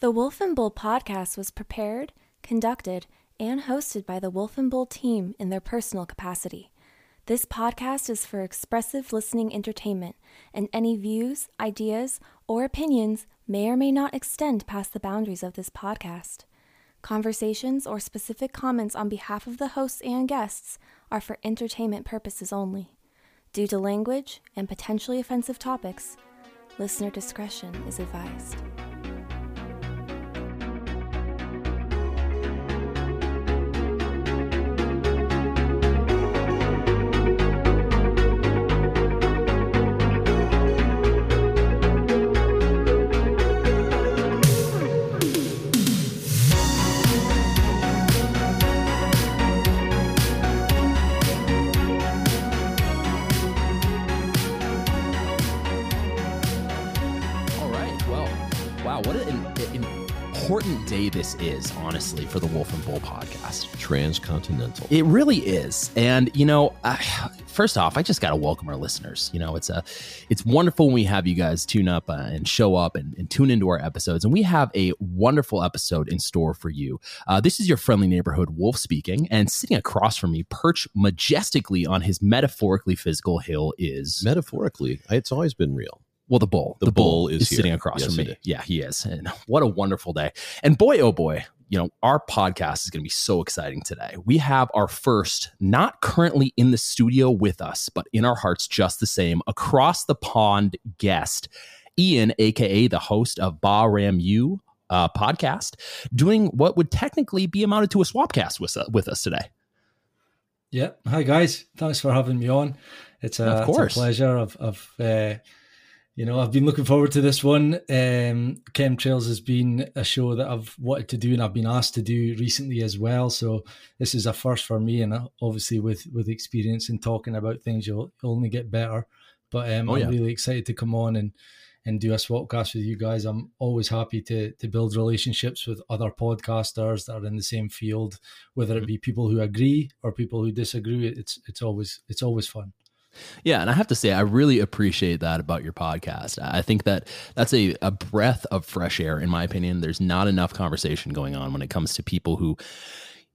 The Wolf and Bull podcast was prepared, conducted, and hosted by the Wolf and Bull team in their personal capacity. This podcast is for expressive listening entertainment, and any views, ideas, or opinions may or may not extend past the boundaries of this podcast. Conversations or specific comments on behalf of the hosts and guests are for entertainment purposes only. Due to language and potentially offensive topics, listener discretion is advised. Day this is, honestly, for the Wolf and Bull podcast. transcontinental. It really is. And, you know, I, first off, I just got to welcome our listeners. You know, it's a, it's wonderful when we have you guys tune up uh, and show up and, and tune into our episodes. And we have a wonderful episode in store for you. Uh, this is your friendly neighborhood wolf speaking. And sitting across from me, perched majestically on his metaphorically physical hill is, Metaphorically, it's always been real. Well, the bull. The bull is here. sitting across Yes, from me. is. Yeah, he is. And what a wonderful day. And boy, oh boy, you know, our podcast is going to be so exciting today. We have our first, not currently in the studio with us, but in our hearts just the same, across the pond guest, Ian, aka the host of BAA-RAM-EWE uh, podcast, doing what would technically be amounted to a swapcast with, uh, with us today. Yeah. Hi guys. Thanks for having me on. It's a, Of course. It's a pleasure. I've, I've uh, you know, I've been looking forward to this one. Um, Chemtrails has been a show that I've wanted to do and I've been asked to do recently as well. So this is a first for me, and uh, obviously with with experience in talking about things, you'll, only get better. But um, Oh, yeah. I'm really excited to come on and and do a swapcast with you guys. I'm always happy to to build relationships with other podcasters that are in the same field, whether Mm-hmm. it be people who agree or people who disagree. It's it's always it's always fun. Yeah, and I have to say, I really appreciate that about your podcast. I think that that's a, a breath of fresh air, in my opinion. There's not enough conversation going on when it comes to people who,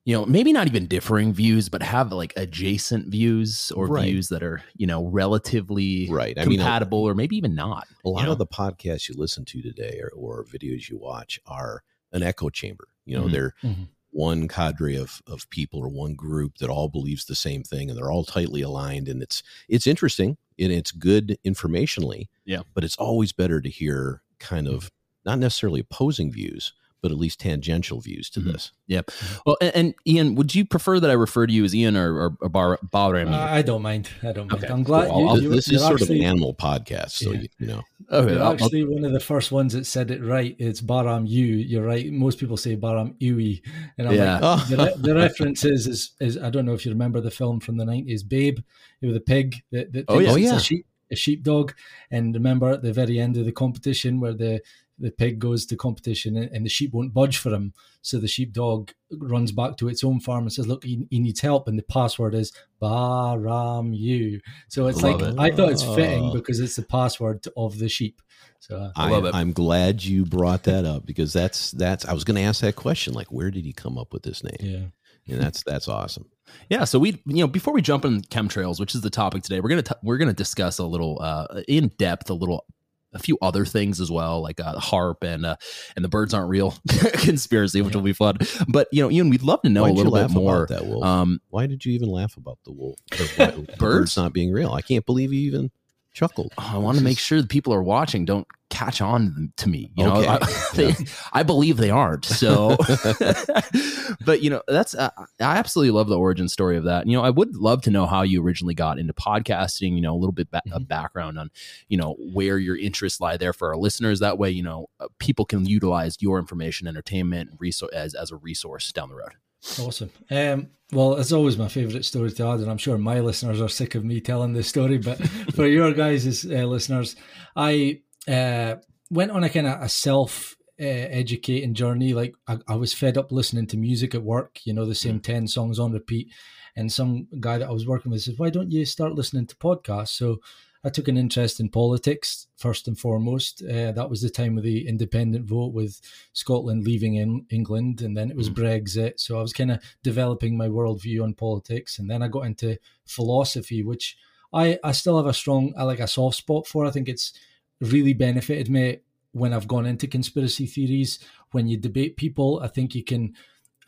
you know, maybe not even differing views, but have like adjacent views or Right. views that are, you know, relatively Right. I mean, a- compatible or maybe even not. A lot know? of the podcasts you listen to today or, or videos you watch are an echo chamber. You know, Mhm. they're Mhm. One cadre of, of people or one group that all believes the same thing and they're all tightly aligned and it's it's interesting and it's good informationally. Yeah. But it's always better to hear kind of mm-hmm. not necessarily opposing views, but at least tangential views to Mhm. this. Yeah. Well, and, and Ian, would you prefer that I refer to you as Ian or, or, or Bar, Balram? I I don't mind. I don't mind. Okay, I'm glad Well, you, you, this is you're sort actually, of an animal podcast, so Yeah. you, you know. okay, You're I'll- I'll- actually one of the first ones that said it right. It's BAA-RAM-EWE. You're right. Most people say Baram Iwi, and I'm Yeah. like, the, re- the reference is, is is I don't know if you remember the film from the nineties, Babe, with the pig that, that Oh, yeah. Oh, yeah. a sheep a sheepdog, and remember at the very end of the competition where the the pig goes to competition and, and the sheep won't budge for him, so the sheepdog runs back to its own farm and says, "Look, he, he needs help," and the password is BAA-RAM-EWE. So it's Love like it. I thought it's fitting Oh. because it's the password of the sheep. So uh, I I, love it. I'm glad you brought that up because that's that's I was going to ask that question like where did he come up with this name? yeah. And that's that's awesome. Yeah, so we, you know, before we jump in chemtrails, which is the topic today, we're gonna t- we're gonna discuss a little uh, in depth, a little, a few other things as well, like uh, HAARP and uh, and the birds aren't real conspiracy, which Yeah. will be fun. But you know, Ian, we'd love to know Why'd a little bit more. that wolf? Um, Why did you even laugh about the wolf? The, the Birds? birds not being real. I can't believe you even chuckled. I want to make sure the people are watching don't catch on to me. You know, I, they, I believe they aren't. So, but you know, that's uh, I absolutely love the origin story of that. You know, I would love to know how you originally got into podcasting. You know, a little bit ba- of background on you know where your interests lie there for our listeners. That way, you know, uh, people can utilize your information, entertainment, resource as as a resource down the road. Awesome. Um, well, it's always my favourite story to add, and I'm sure my listeners are sick of me telling this story. But for your guys' uh, listeners, I uh, went on a kind of a self uh, educating journey. Like I, I was fed up listening to music at work. You know, the same ten songs on repeat. And some guy that I was working with said, "Why don't you start listening to podcasts?" So I took an interest in politics first and foremost. Uh, that was the time of the independent vote with Scotland leaving in England, and then it was mm. Brexit. So I was kind of developing my worldview on politics, and then I got into philosophy, which I I still have a strong, I like a soft spot for. I think it's really benefited me when I've gone into conspiracy theories. When you debate people, I think you can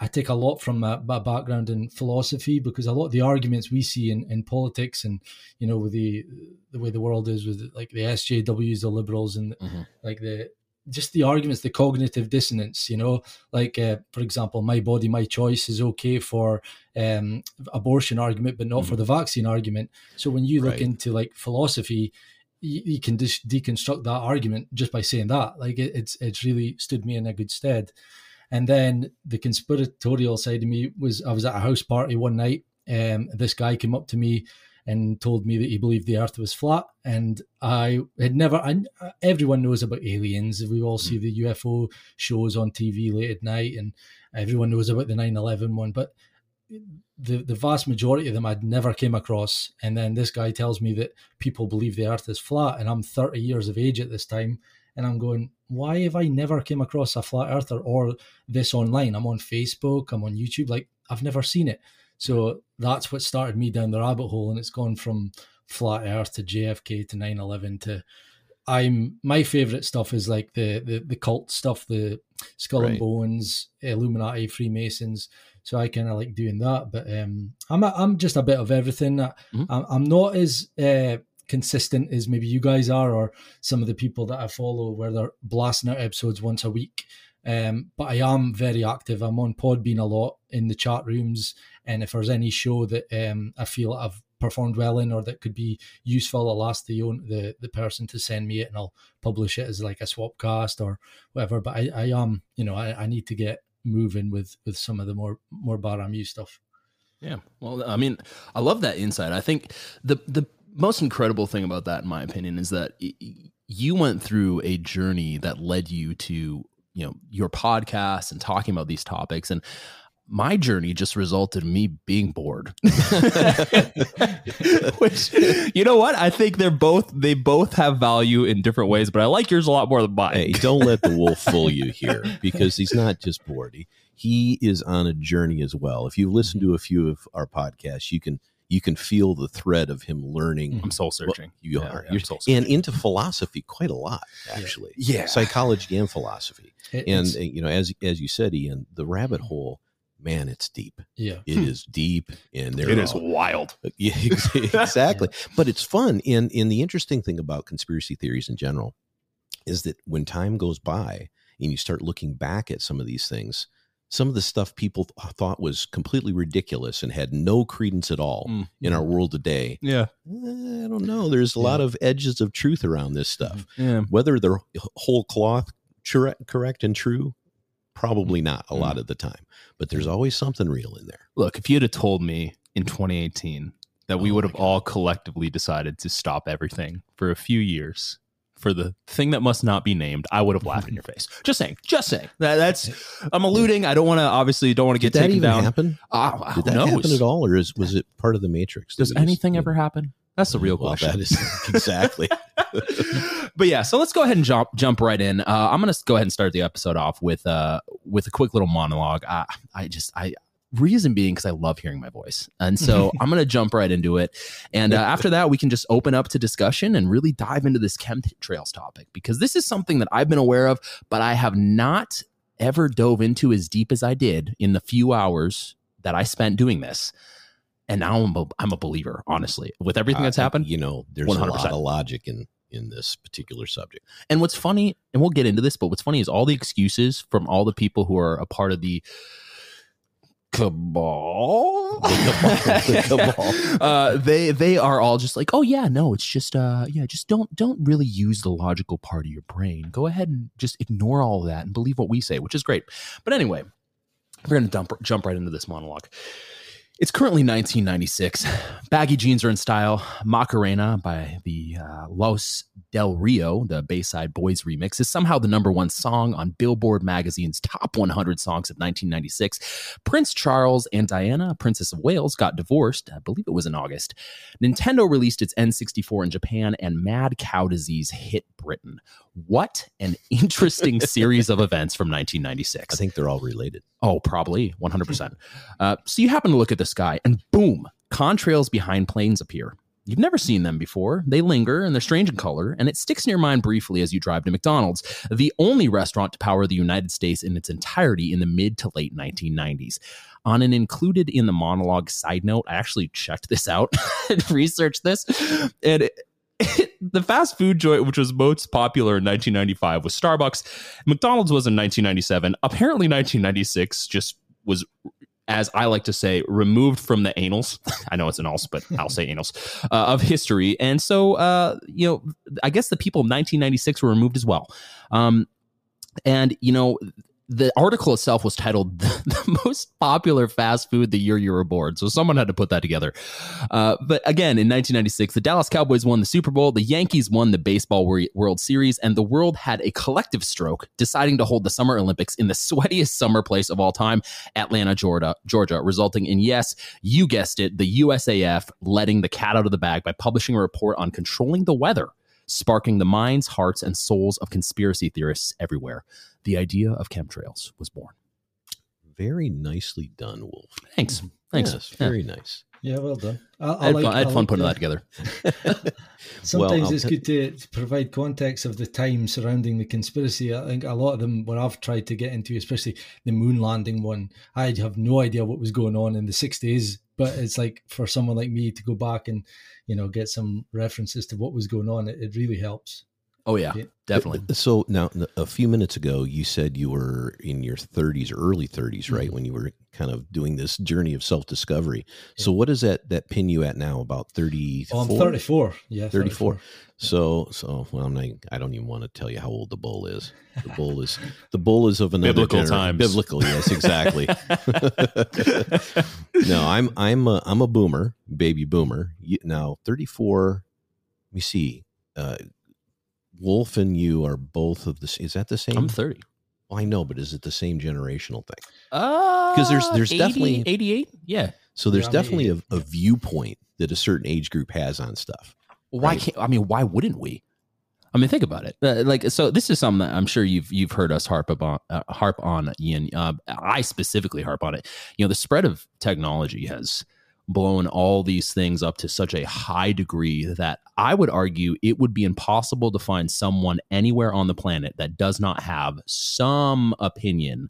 I take a lot from my, my, background in philosophy because a lot of the arguments we see in, in politics and you know with the the way the world is with like the SJWs, the liberals, and mm-hmm. like the just the arguments, the cognitive dissonance. You know, like uh, for example, my body, my choice is okay for um, abortion argument, but not mm-hmm. for the vaccine argument. So when you look right. into like philosophy, you, you can just deconstruct that argument just by saying that. Like it, it's it's really stood me in a good stead. And then the conspiratorial side of me was I was at a house party one night. and this guy came up to me and told me that he believed the earth was flat. And I had never, I, everyone knows about aliens. We all see the UFO shows on TV late at night, and everyone knows about the 9 11 one. But the, the vast majority of them I'd never came across. And then this guy tells me that people believe the earth is flat, and I'm 30 years of age at this time and I'm going, why have I never came across a flat earther or this online? I'm on Facebook, I'm on YouTube, like I've never seen it. So that's what started me down the rabbit hole, and it's gone from flat Earth to JFK to 9/11 to I'm my favorite stuff is like the the, the cult stuff, the skull right. and bones, Illuminati, Freemasons. So I kind of like doing that, but um, I'm a, I'm just a bit of everything. Mm-hmm. I'm, I'm not as uh, consistent as maybe you guys are or some of the people that I follow where they're blasting out episodes once a week. Um, but I am very active. I'm on Podbean a lot in the chat rooms, and if there's any show that um, I feel I've performed well in or that could be useful, I'll ask the the the person to send me it, and I'll publish it as like a swapcast or whatever. But I, I am, you know, I, I need to get moving with with some of the more more BAA-RAM-EWE stuff. Yeah, well, I mean, I love that insight. I think the the most incredible thing about that, in my opinion, is that you went through a journey that led you to you know your podcast and talking about these topics and my journey just resulted in me being bored. Which you know what? I think they're both they both have value in different ways but i like yours a lot more than mine. Hey don't let the wolf fool you here because he's not just bored. He, he is on a journey as well. If you listen to a few of our podcasts you can you can feel the thread of him learning. I'm soul searching. You yeah, are. Yeah, You're soul searching. And into philosophy quite a lot, actually. Yeah. Psychology and philosophy. It, and, uh, you know, as, as you said, Ian, the rabbit hole, man, it's deep. Yeah. It is deep. And there it is wild. Yeah, exactly. yeah. But it's fun. And, and the interesting thing about conspiracy theories in general is that when time goes by and you start looking back at some of these things, some of the stuff people th- thought was completely ridiculous and had no credence at all mm. in our mm-hmm. world today. Yeah. Eh, I don't know. There's a yeah. lot of edges of truth around this stuff. Mm-hmm. Yeah. Whether they're whole cloth correct and true, probably mm, not a mm. lot of the time, but there's always something real in there. Look, if you'd have told me in 2018 that we oh would have all collectively decided to stop everything for a few years for the thing that must not be named, I would have laughed in your face. Just saying, just saying. That, that's I'm alluding. I don't want to obviously don't want to get Did that taken even down. Happen? Uh, Did that knows? happen at all, or is was it part of the Matrix? Does anything ever happen? That's the real well, question. That is exactly. but yeah, so let's go ahead and jump jump right in. Uh, I'm gonna go ahead and start the episode off with uh with a quick little monologue. I, I just I reason being because I love hearing my voice. And so I'm going to jump right into it. And uh, after that, we can just open up to discussion and really dive into this chemtrails topic because this is something that I've been aware of, but I have not ever dove into as deep as I did in the few hours that I spent doing this. And now I'm a, I'm a believer, honestly, with everything that's happened. You know, there's 100%. a lot of logic in in this particular subject. And what's funny, and we'll get into this, but what's funny is all the excuses from all the people who are a part of the cabal. The cabal. uh, they they are all just like, oh yeah, no, it's just uh yeah, just don't don't really use the logical part of your brain. Go ahead and just ignore all that and believe what we say, which is great. But anyway, we're gonna dump jump right into this monologue. It's currently 1996. Baggy jeans are in style. Macarena by the uh, Los Del Rio, the Bayside Boys remix, is somehow the number one song on Billboard magazine's top 100 songs of 1996. Prince Charles and Diana, Princess of Wales, got divorced. I believe it was in August. Nintendo released its N64 in Japan, and mad cow disease hit Britain. What an interesting series of events from 1996. I think they're all related. Oh, probably 100%. Uh, so you happen to look at the sky and boom, contrails behind planes appear. You've never seen them before. They linger and they're strange in color, and it sticks in your mind briefly as you drive to McDonald's, the only restaurant to power the United States in its entirety in the mid to late 1990s. On an included in the monologue side note, I actually checked this out and researched this, and it, the fast food joint which was most popular in 1995 was Starbucks. McDonald's was in 1997. Apparently 1996 just was as I like to say, removed from the annals. I know it's an als, but I'll say annals uh, of history. And so, uh, you know, I guess the people of 1996 were removed as well. Um, and you know, the article itself was titled the most popular fast food the year you were born. So someone had to put that together. Uh, but again in 1996 the dallas cowboys won the super bowl the yankees won the baseball world series and the world had a collective stroke deciding to hold the summer olympics in the sweatiest summer place of all time atlanta georgia georgia resulting in yes you guessed it the usaf letting the cat out of the bag by publishing a report on controlling the weather sparking the minds hearts and souls of conspiracy theorists everywhere the idea of chemtrails was born. Very nicely done, Wolf. Thanks. Mm-hmm. Thanks. Yes, very yeah. nice. Yeah, well done. I, I, I had, like, fun, I had fun putting that together. Sometimes well, it's good to, to, provide context of the time surrounding the conspiracy. I think a lot of them, when I've tried to get into, especially the moon landing one, I have no idea what was going on in the 60s. But it's like for someone like me to go back and, you know, get some references to what was going on, it, it really helps. Oh yeah, definitely. So now, a few minutes ago, you said you were in your 30s early 30s, right? Mm-hmm. When you were kind of doing this journey of self discovery. Yeah. So what does that that pin you at now? About 34? Oh, I'm 34. Yeah, 34. 34. So so well, I'm not. I don't even want to tell you how old the bull is. The bull is the bull is of another biblical times. Biblical, yes, exactly. no, I'm I'm a, I'm a boomer, baby boomer. Now 34. Let me see. Uh, Wolf and you are both of the. Is that the same? I'm 30. Well, I know, but is it the same generational thing? Because uh, there's there's 80, definitely 88. Yeah. So there's yeah, definitely a, a, viewpoint that a certain age group has on stuff. Why right? can't I mean? Why wouldn't we? I mean, think about it. Uh, like, so this is something that I'm sure you've you've heard us harp about, uh, harp on, Ian. Uh, I specifically harp on it. You know, the spread of technology has blown all these things up to such a high degree that I would argue it would be impossible to find someone anywhere on the planet that does not have some opinion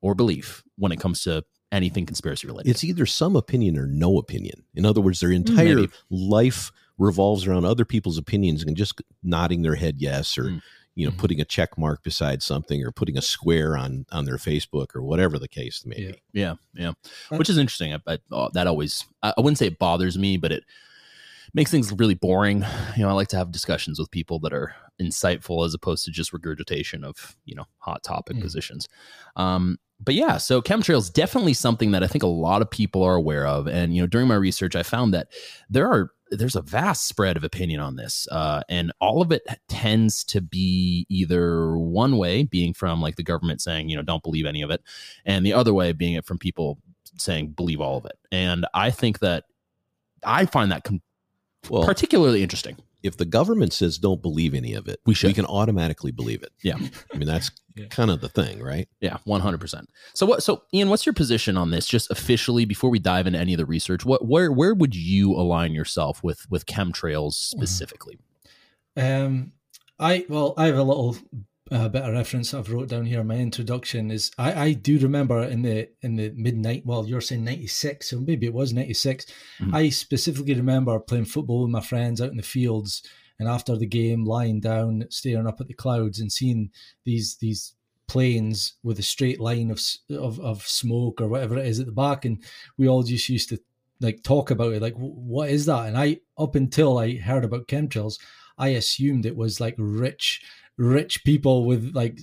or belief when it comes to anything conspiracy related. It's either some opinion or no opinion. In other words, their mm, entire Maybe. life revolves around other people's opinions and just nodding their head yes or mm you know mm-hmm. putting a check mark beside something or putting a square on on their facebook or whatever the case may be. Yeah. Yeah, yeah. which is interesting. I, I, oh, that always I, wouldn't say it bothers me but it makes things really boring. You know i like to have discussions with people that are insightful as opposed to just regurgitation of you know hot topic mm. positions. Um but yeah, so chemtrails definitely something that I think a lot of people are aware of. And you know, during my research, I found that there are there's a vast spread of opinion on this, uh, and all of it tends to be either one way, being from like the government saying, you know, don't believe any of it, and the other way being it from people saying believe all of it. And I think that I find that com- well, particularly interesting if the government says don't believe any of it, we should. We can automatically believe it. Yeah, I mean that's yeah. kind of the thing, right? Yeah, one hundred percent. So what? So Ian, what's your position on this? Just officially, before we dive into any of the research, what where where would you align yourself with with chemtrails specifically? Um, I well, I have a little a bit of reference I've wrote down here. in My introduction is I, I do remember in the in the midnight. Well, you're saying ninety six, so maybe it was ninety six. mm mm-hmm. I specifically remember playing football with my friends out in the fields, and after the game, lying down, staring up at the clouds, and seeing these these planes with a straight line of of, of smoke or whatever it is at the back, and we all just used to like talk about it, like what is that? And I up until I heard about chemtrails, I assumed it was like rich rich people with like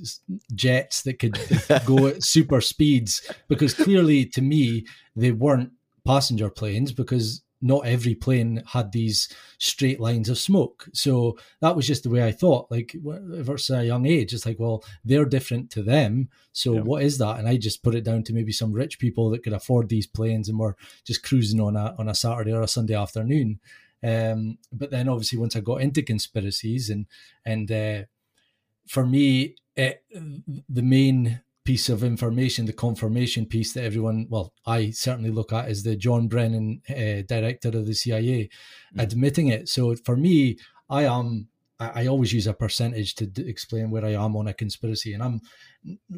jets that could go at super speeds because clearly to me they weren't passenger planes because not every plane had these straight lines of smoke. So that was just the way I thought. Like, ever since a young age, it's like, well, they're different to them. So yeah. what is that? And I just put it down to maybe some rich people that could afford these planes and were just cruising on a on a Saturday or a Sunday afternoon. Um, but then obviously once I got into conspiracies and and uh, for me, it, the main piece of information, the confirmation piece that everyone, well, I certainly look at is the John Brennan, uh, director of the CIA, mm-hmm. admitting it. So for me, I am. I, I always use a percentage to d- explain where I am on a conspiracy, and I'm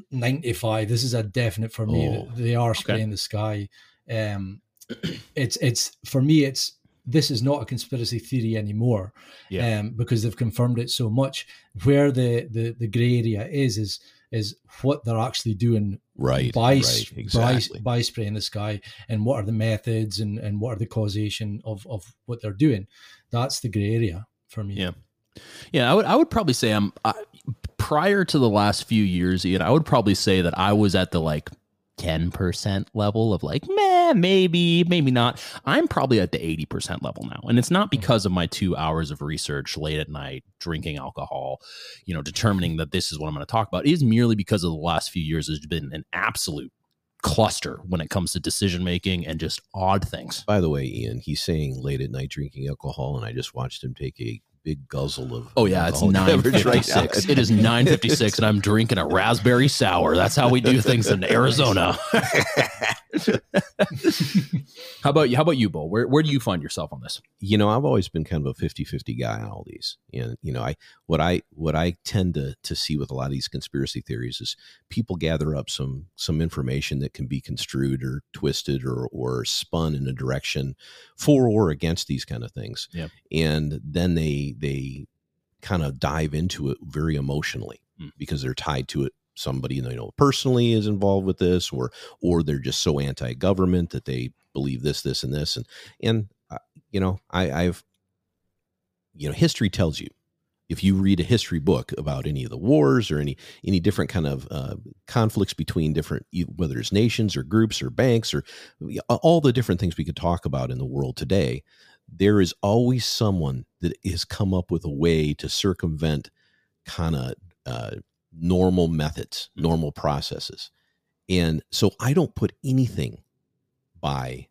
95. This is a definite for me. Oh, they are spraying okay. the sky. Um, it's it's for me. It's this is not a conspiracy theory anymore, yeah. um, because they've confirmed it so much. Where the the the gray area is is is what they're actually doing right by, right, exactly. by, by spraying the sky and what are the methods and, and what are the causation of, of what they're doing that's the gray area for me yeah yeah i would i would probably say i'm I, prior to the last few years ian i would probably say that i was at the like 10% level of like, meh, maybe, maybe not. I'm probably at the 80% level now. And it's not hmm. because of my two hours of research late at night, drinking alcohol, you know, determining that this is what I'm going to talk about. It is merely because of the last few years, there's been an absolute cluster when it comes to decision making and just odd things. By the way, Ian, he's saying late at night drinking alcohol, and I just watched him take a big guzzle of. Oh yeah, it's nine fifty six. It is nine fifty six, and I'm drinking a raspberry sour. That's how we do things in Arizona. how about you? How about you, Bull? Where where do you find yourself on this? You know, I've always been kind of a 50-50 guy on all these. And you know, I what I what I tend to to see with a lot of these conspiracy theories is people gather up some some information that can be construed or twisted or or spun in a direction for or against these kind of things. Yeah. And then they they kind of dive into it very emotionally mm. because they're tied to it somebody you know personally is involved with this or or they're just so anti-government that they believe this this and this and and uh, you know i i've you know history tells you if you read a history book about any of the wars or any any different kind of uh, conflicts between different whether it's nations or groups or banks or all the different things we could talk about in the world today there is always someone that has come up with a way to circumvent kind of uh, normal methods, mm-hmm. normal processes. And so I don't put anything by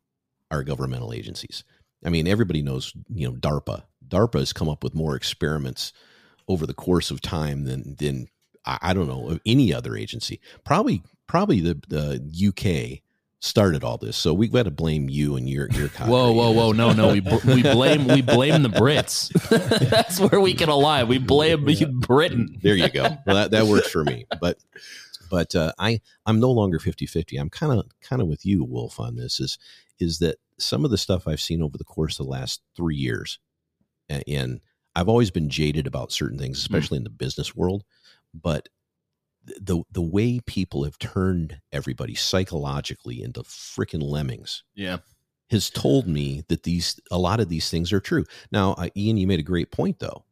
our governmental agencies. I mean, everybody knows, you know, DARPA. DARPA has come up with more experiments over the course of time than than I don't know of any other agency. Probably probably the, the UK started all this. So we got to blame you and your your. Whoa, whoa, whoa! No, no, we we blame we blame the Brits. That's where we can align. We blame yeah. Britain. There you go. Well, that that works for me. But but uh, I I'm no longer 50-50. I'm kind of kind of with you, Wolf, on this. Is is that some of the stuff I've seen over the course of the last three years, and I've always been jaded about certain things, especially mm. in the business world. But the the way people have turned everybody psychologically into freaking lemmings. Yeah. Has told me that these a lot of these things are true. Now, uh, Ian, you made a great point though.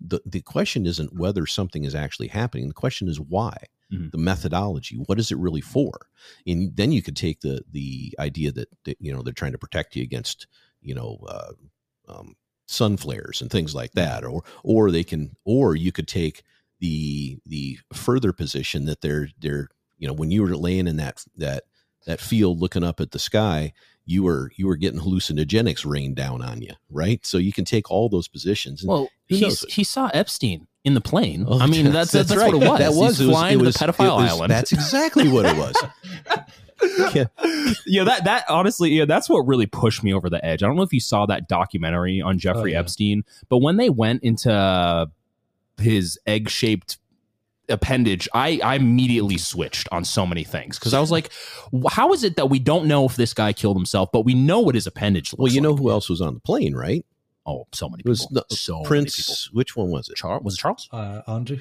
The the question isn't whether something is actually happening. The question is why. Mm-hmm. The methodology. What is it really for? And then you could take the the idea that, that you know they're trying to protect you against you know uh, um, sun flares and things like that, or or they can or you could take the the further position that they're they're you know when you were laying in that that that field looking up at the sky you were you were getting hallucinogenics rained down on you right so you can take all those positions well he saw epstein in the plane oh, i mean that's that's, that's, that's right. what it was that was He's flying was, to the pedophile was, island that's exactly what it was yeah. yeah, that that honestly, yeah, that's what really pushed me over the edge. I don't know if you saw that documentary on oh, Jeffrey oh, yeah. Epstein, but when they went into his egg shaped appendage, I, I immediately switched on so many things because I was like, how is it that we don't know if this guy killed himself, but we know what his appendage looks Well, you like? know who else was on the plane, right? Oh, so many people. It was the, so Prince. Which one was it? Charles. Was it Charles? Uh, Andrew.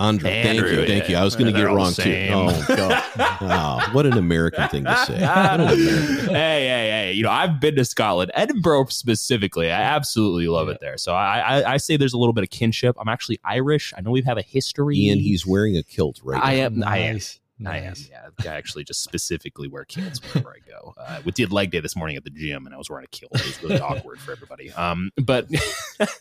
Andrew, Andrew, thank you, thank you. I was going to get it wrong too. Oh God! oh, what an American thing to say. hey, hey, hey! You know, I've been to Scotland, Edinburgh specifically. I absolutely love yeah. it there. So I, I, I, say there's a little bit of kinship. I'm actually Irish. I know we have a history. Ian, he's wearing a kilt right. I now. am. Nice. I am. I am. Yeah, I actually just specifically wear kilts wherever I go. Uh, we did leg day this morning at the gym, and I was wearing a kilt. It was really awkward for everybody. Um, but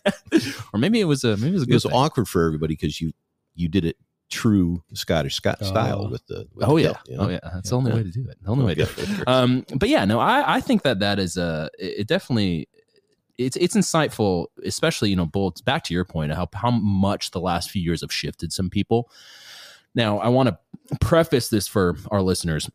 or maybe it was a maybe it was a It was thing. awkward for everybody because you you did it true Scottish Scott style Oh. with the. With Oh the yeah, kilt, you know? oh yeah. That's the only Yeah. way to do it. The only way to do it. Um but yeah no i i think that that is a it definitely it's it's insightful especially you know bolts back to your point how how much the last few years have shifted some people now i want to preface this for our listeners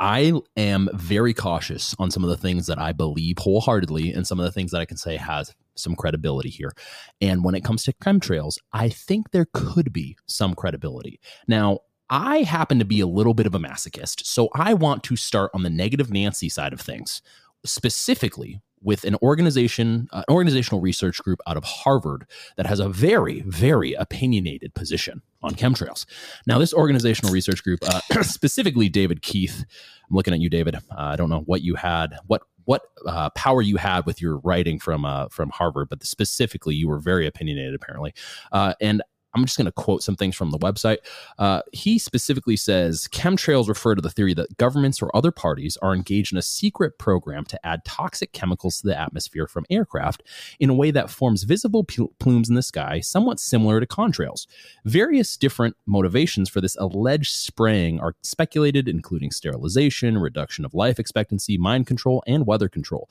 I am very cautious on some of the things that I believe wholeheartedly and some of the things that I can say has some credibility here. And when it comes to chemtrails, I think there could be some credibility. Now, I happen to be a little bit of a masochist, so I want to start on the negative Nancy side of things, specifically with an organization, uh, an organizational research group out of Harvard that has a very, very opinionated position on chemtrails. Now, this organizational research group, uh, specifically David Keith, I'm looking at you, David. Uh, I don't know what you had, what what uh, power you had with your writing from uh, from Harvard, but specifically, you were very opinionated, apparently. Uh, and I'm just going to quote some things from the website. Uh, he specifically says chemtrails refer to the theory that governments or other parties are engaged in a secret program to add toxic chemicals to the atmosphere from aircraft in a way that forms visible pl- plumes in the sky, somewhat similar to contrails. Various different motivations for this alleged spraying are speculated, including sterilization, reduction of life expectancy, mind control, and weather control.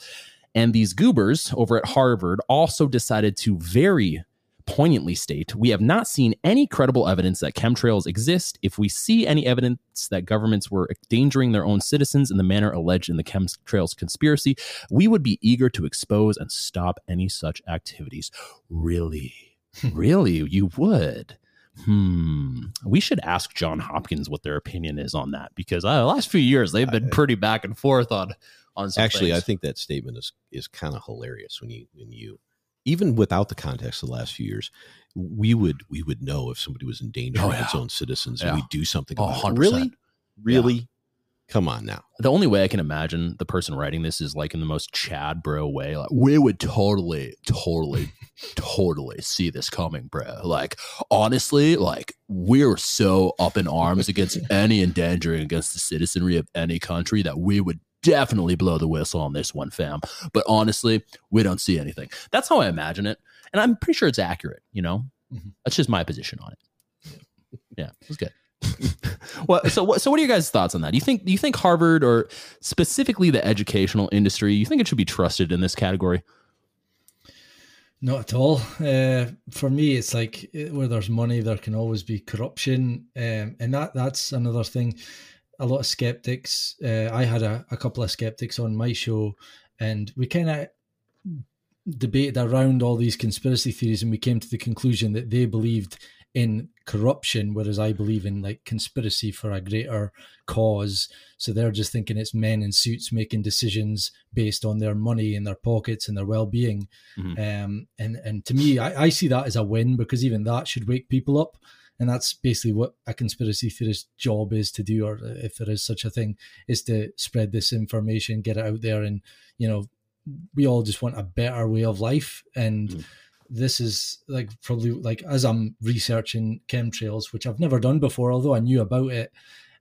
And these goobers over at Harvard also decided to very poignantly state we have not seen any credible evidence that chemtrails exist. If we see any evidence that governments were endangering their own citizens in the manner alleged in the chemtrails conspiracy, we would be eager to expose and stop any such activities. Really? really? You would? Hmm. We should ask John Hopkins what their opinion is on that because uh, the last few years they've been pretty back and forth on on some Actually, I think that statement is is kind of hilarious when you when you even without the context of the last few years, we would we would know if somebody was endangering Oh, yeah. its own citizens Yeah. and we'd do something Oh, about it. 100%. Really? Really? Come on now. the only way I can imagine the person writing this is like in the most Chad bro way. Like, we would totally, totally, totally see this coming, bro. Like, honestly, like we're so up in arms against any endangering against the citizenry of any country that we would definitely blow the whistle on this one, fam. But honestly, we don't see anything. That's how I imagine it, and I'm pretty sure it's accurate. You know, Mhm. that's just my position on it. Yeah, it was good. well, so what? So, what are your guys' thoughts on that? Do you think? Do you think Harvard, or specifically the educational industry, you think it should be trusted in this category? Not at all. Uh, for me, it's like eh, where there's money, there can always be corruption, um, and that that's another thing. A lot of skeptics. Uh, I had a, a couple of skeptics on my show, and we kind of debated around all these conspiracy theories, and we came to the conclusion that they believed in corruption, whereas I believe in like conspiracy for a greater cause. So they're just thinking it's men in suits making decisions based on their money in their pockets and their well-being. Um, and and to me, I, I see that as a win because even that should wake people up. And that's basically what a conspiracy theorist job is to do, or if there is such a thing, is to spread this information, get it out there, and you know, we all just want a better way of life. And Mm. this is like probably like as I'm researching chemtrails, which I've never done before, although I knew about it.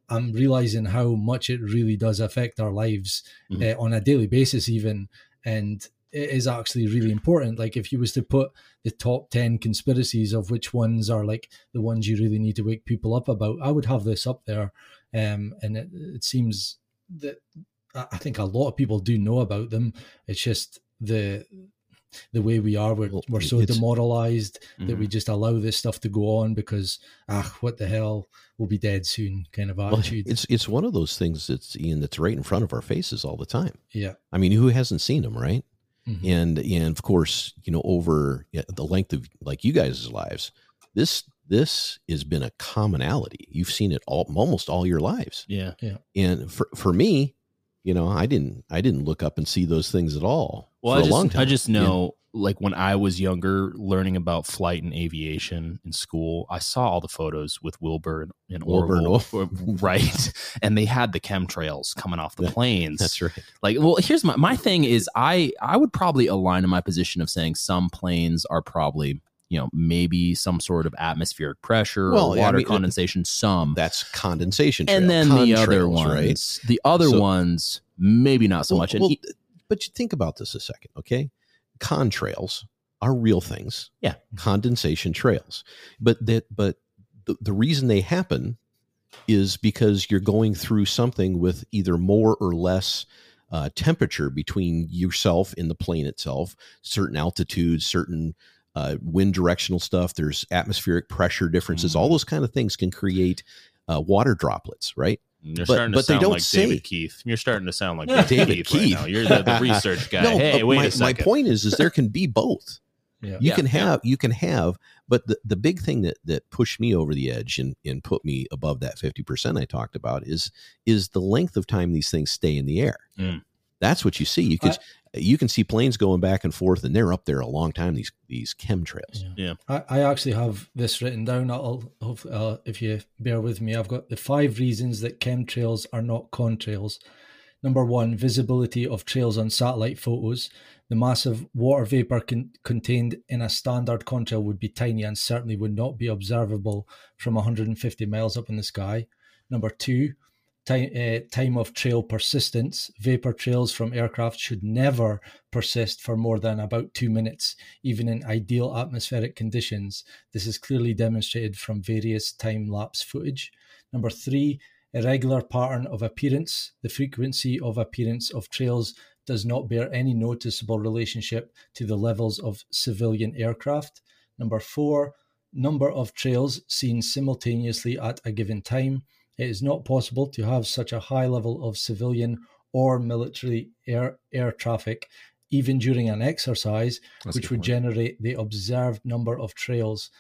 I'm realizing how much it really does affect our lives Mhm. uh, on a daily basis, even, and it is actually really important. Like if you was to put the top ten conspiracies of which ones are like the ones you really need to wake people up about, I would have this up there. Um, and it, it seems that I think a lot of people do know about them. It's just the the way we are. We're we're so it's- demoralized that we Mhm. just allow this stuff to go on because ah, what the hell, we'll be dead soon, kind of Well, it's it's one of those things that's Ian that's right in front of our faces all the time. yeah. I mean, who hasn't seen them, right? Mhm. And and of course, you know, over the length of like you guys' lives, this this has been a commonality. You've seen it all almost all your lives. yeah Yeah. And for for me, you know, I didn't I didn't look up and see those things at all Well, for I a just, long time. I just Yeah. know, like when I was younger, learning about flight and aviation in school, I saw all the photos with Wilbur and, and Wilbur and Orville, right? And they had the chemtrails coming off the That- planes. That's right. like well here's my my thing is i i would probably align in my position of saying some planes are probably you know maybe some sort of atmospheric pressure Well, or I water mean, uh, condensation some That's condensation. Trail, and then the other ones right? the other So- ones maybe not so Well- much and well, e- but you think about this a second, okay? Contrails are real things. Yeah. Condensation trails. But that but the, the reason they happen is because you're going through something with either more or less uh, temperature between yourself and the plane itself, certain altitudes, certain uh, wind directional stuff. There's atmospheric pressure differences. Mm-hmm. All those kind of things can create uh, water droplets, right? You're But- starting to but they don't like say- David Keith. You're starting to sound like Yeah. David, David Keith, Keith. right now. You're the, the research guy. No, hey, but wait my, a second. my point is, is there can be both. Yeah. You Yeah, can yeah. have, you can have, but the, the big thing that that pushed me over the edge and and put me above that fifty percent I talked about is is the length of time these things stay in the air. Mm. That's what you see. You can you can see planes going back and forth, and they're up there a long time. These these chemtrails. Yeah. I, I actually have this written down. I'll, hopefully, uh, if you bear with me, I've got the five reasons that chemtrails are not contrails. Number one, visibility of trails on satellite photos. The massive water vapor con- contained in a standard contrail would be tiny and certainly would not be observable from 150 miles up in the sky. Number two, time, uh, time of trail persistence. Vapor trails from aircraft should never persist for more than about two minutes, even in ideal atmospheric conditions. This is clearly demonstrated from various time lapse footage. Number three, irregular pattern of appearance. The frequency of appearance of trails does not bear any noticeable relationship to the levels of civilian aircraft. Number four, number of trails seen simultaneously at a given time. It is not possible to have such a high level of civilian or military air, air traffic even during an exercise, That's which would point. generate the observed number of trails.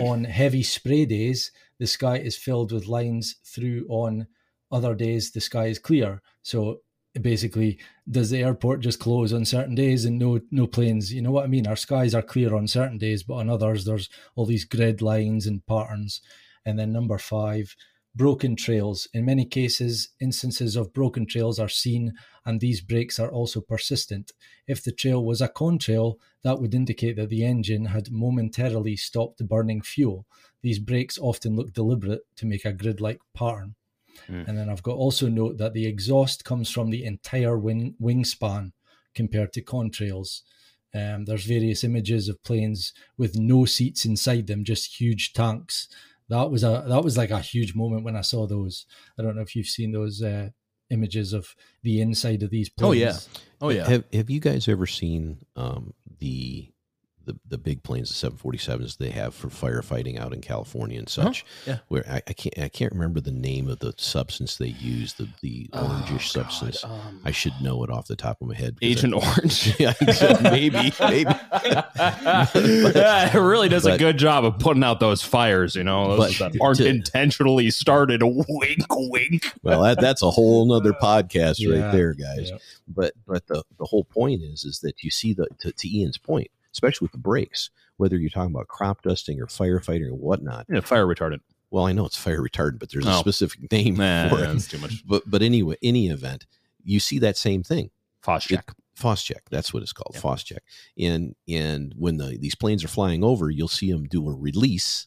On heavy spray days, the sky is filled with lines through. On other days, the sky is clear. So basically, does the airport just close on certain days and no no planes? You know what I mean? Our skies are clear on certain days, but on others, there's all these grid lines and patterns. And then number five, broken trails. In many cases, instances of broken trails are seen, and these breaks are also persistent. If the trail was a contrail, that would indicate that the engine had momentarily stopped burning fuel. These breaks often look deliberate to make a grid like pattern. Mm. And then I've got also note that the exhaust comes from the entire wing wingspan compared to contrails. Um, there's various images of planes with no seats inside them, just huge tanks. That was a that was like a huge moment when I saw those. I don't know if you've seen those uh, images of the inside of these planes. Oh, yeah. oh yeah Have Have you guys ever seen um, the the big planes, the seven forty sevens they have for firefighting out in California and such? yeah. Where I, I can't I can't remember the name of the substance they use, the the orangish Oh, God, substance. um, I should know it off the top of my head. Agent I- Orange. yeah, maybe, maybe. yeah, it really does a good job of putting out those fires, you know, those But that aren't to- intentionally started. Wink, wink. Well, that, that's a whole nother podcast Yeah. right there, guys. But but the the whole point is is that you see the to, to Ian's point, especially with the breaks, whether you're talking about crop dusting or firefighting or whatnot. Yeah, fire retardant. Well, I know it's fire retardant, but there's a Oh. specific name Nah, for it. that's too much. But but anyway, any event, you see that same thing. Foss check. Phos-Chek, that's what it's called, Yeah. Phos-Chek. And and when the these planes are flying over, you'll see them do a release,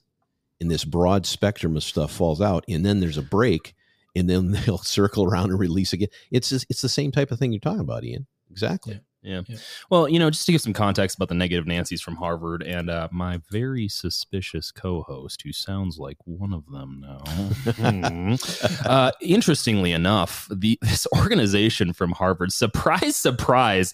and this broad spectrum of stuff falls out, and then there's a break, and then they'll circle around and release again. It's just, it's the same type of thing you're talking about, Ian. Exactly. Yeah. Yeah. Well, you know, just to give some context about the negative Nancy's from Harvard and uh, my very suspicious co-host, who sounds like one of them now. Hmm. uh, interestingly enough, the this organization from Harvard, surprise, surprise,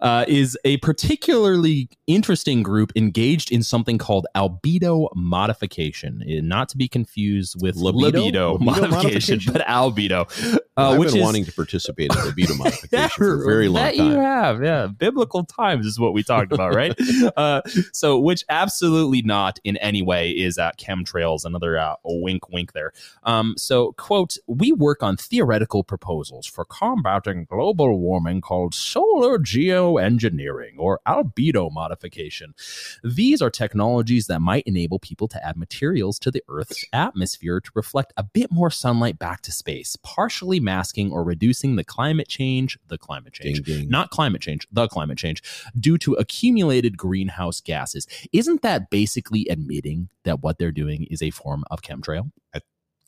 uh, is a particularly interesting group engaged in something called albedo modification, eh, not to be confused with Libido? libido, Libido modification, modification? but albedo, uh, I've which been is wanting to participate in libido modification for a very long that you time. yeah. Biblical times is what we talked about, right? uh, so, which absolutely not in any way is at chemtrails. Another uh, wink, wink there. Um, so, quote: We work on theoretical proposals for combating global warming called solar geoengineering or albedo modification. These are technologies that might enable people to add materials to the Earth's atmosphere to reflect a bit more sunlight back to space, partially masking or reducing the climate change, the climate change, Ding, ding. not climate change, the climate change, due to accumulated greenhouse gases. Isn't that basically admitting that what they're doing is a form of chemtrail,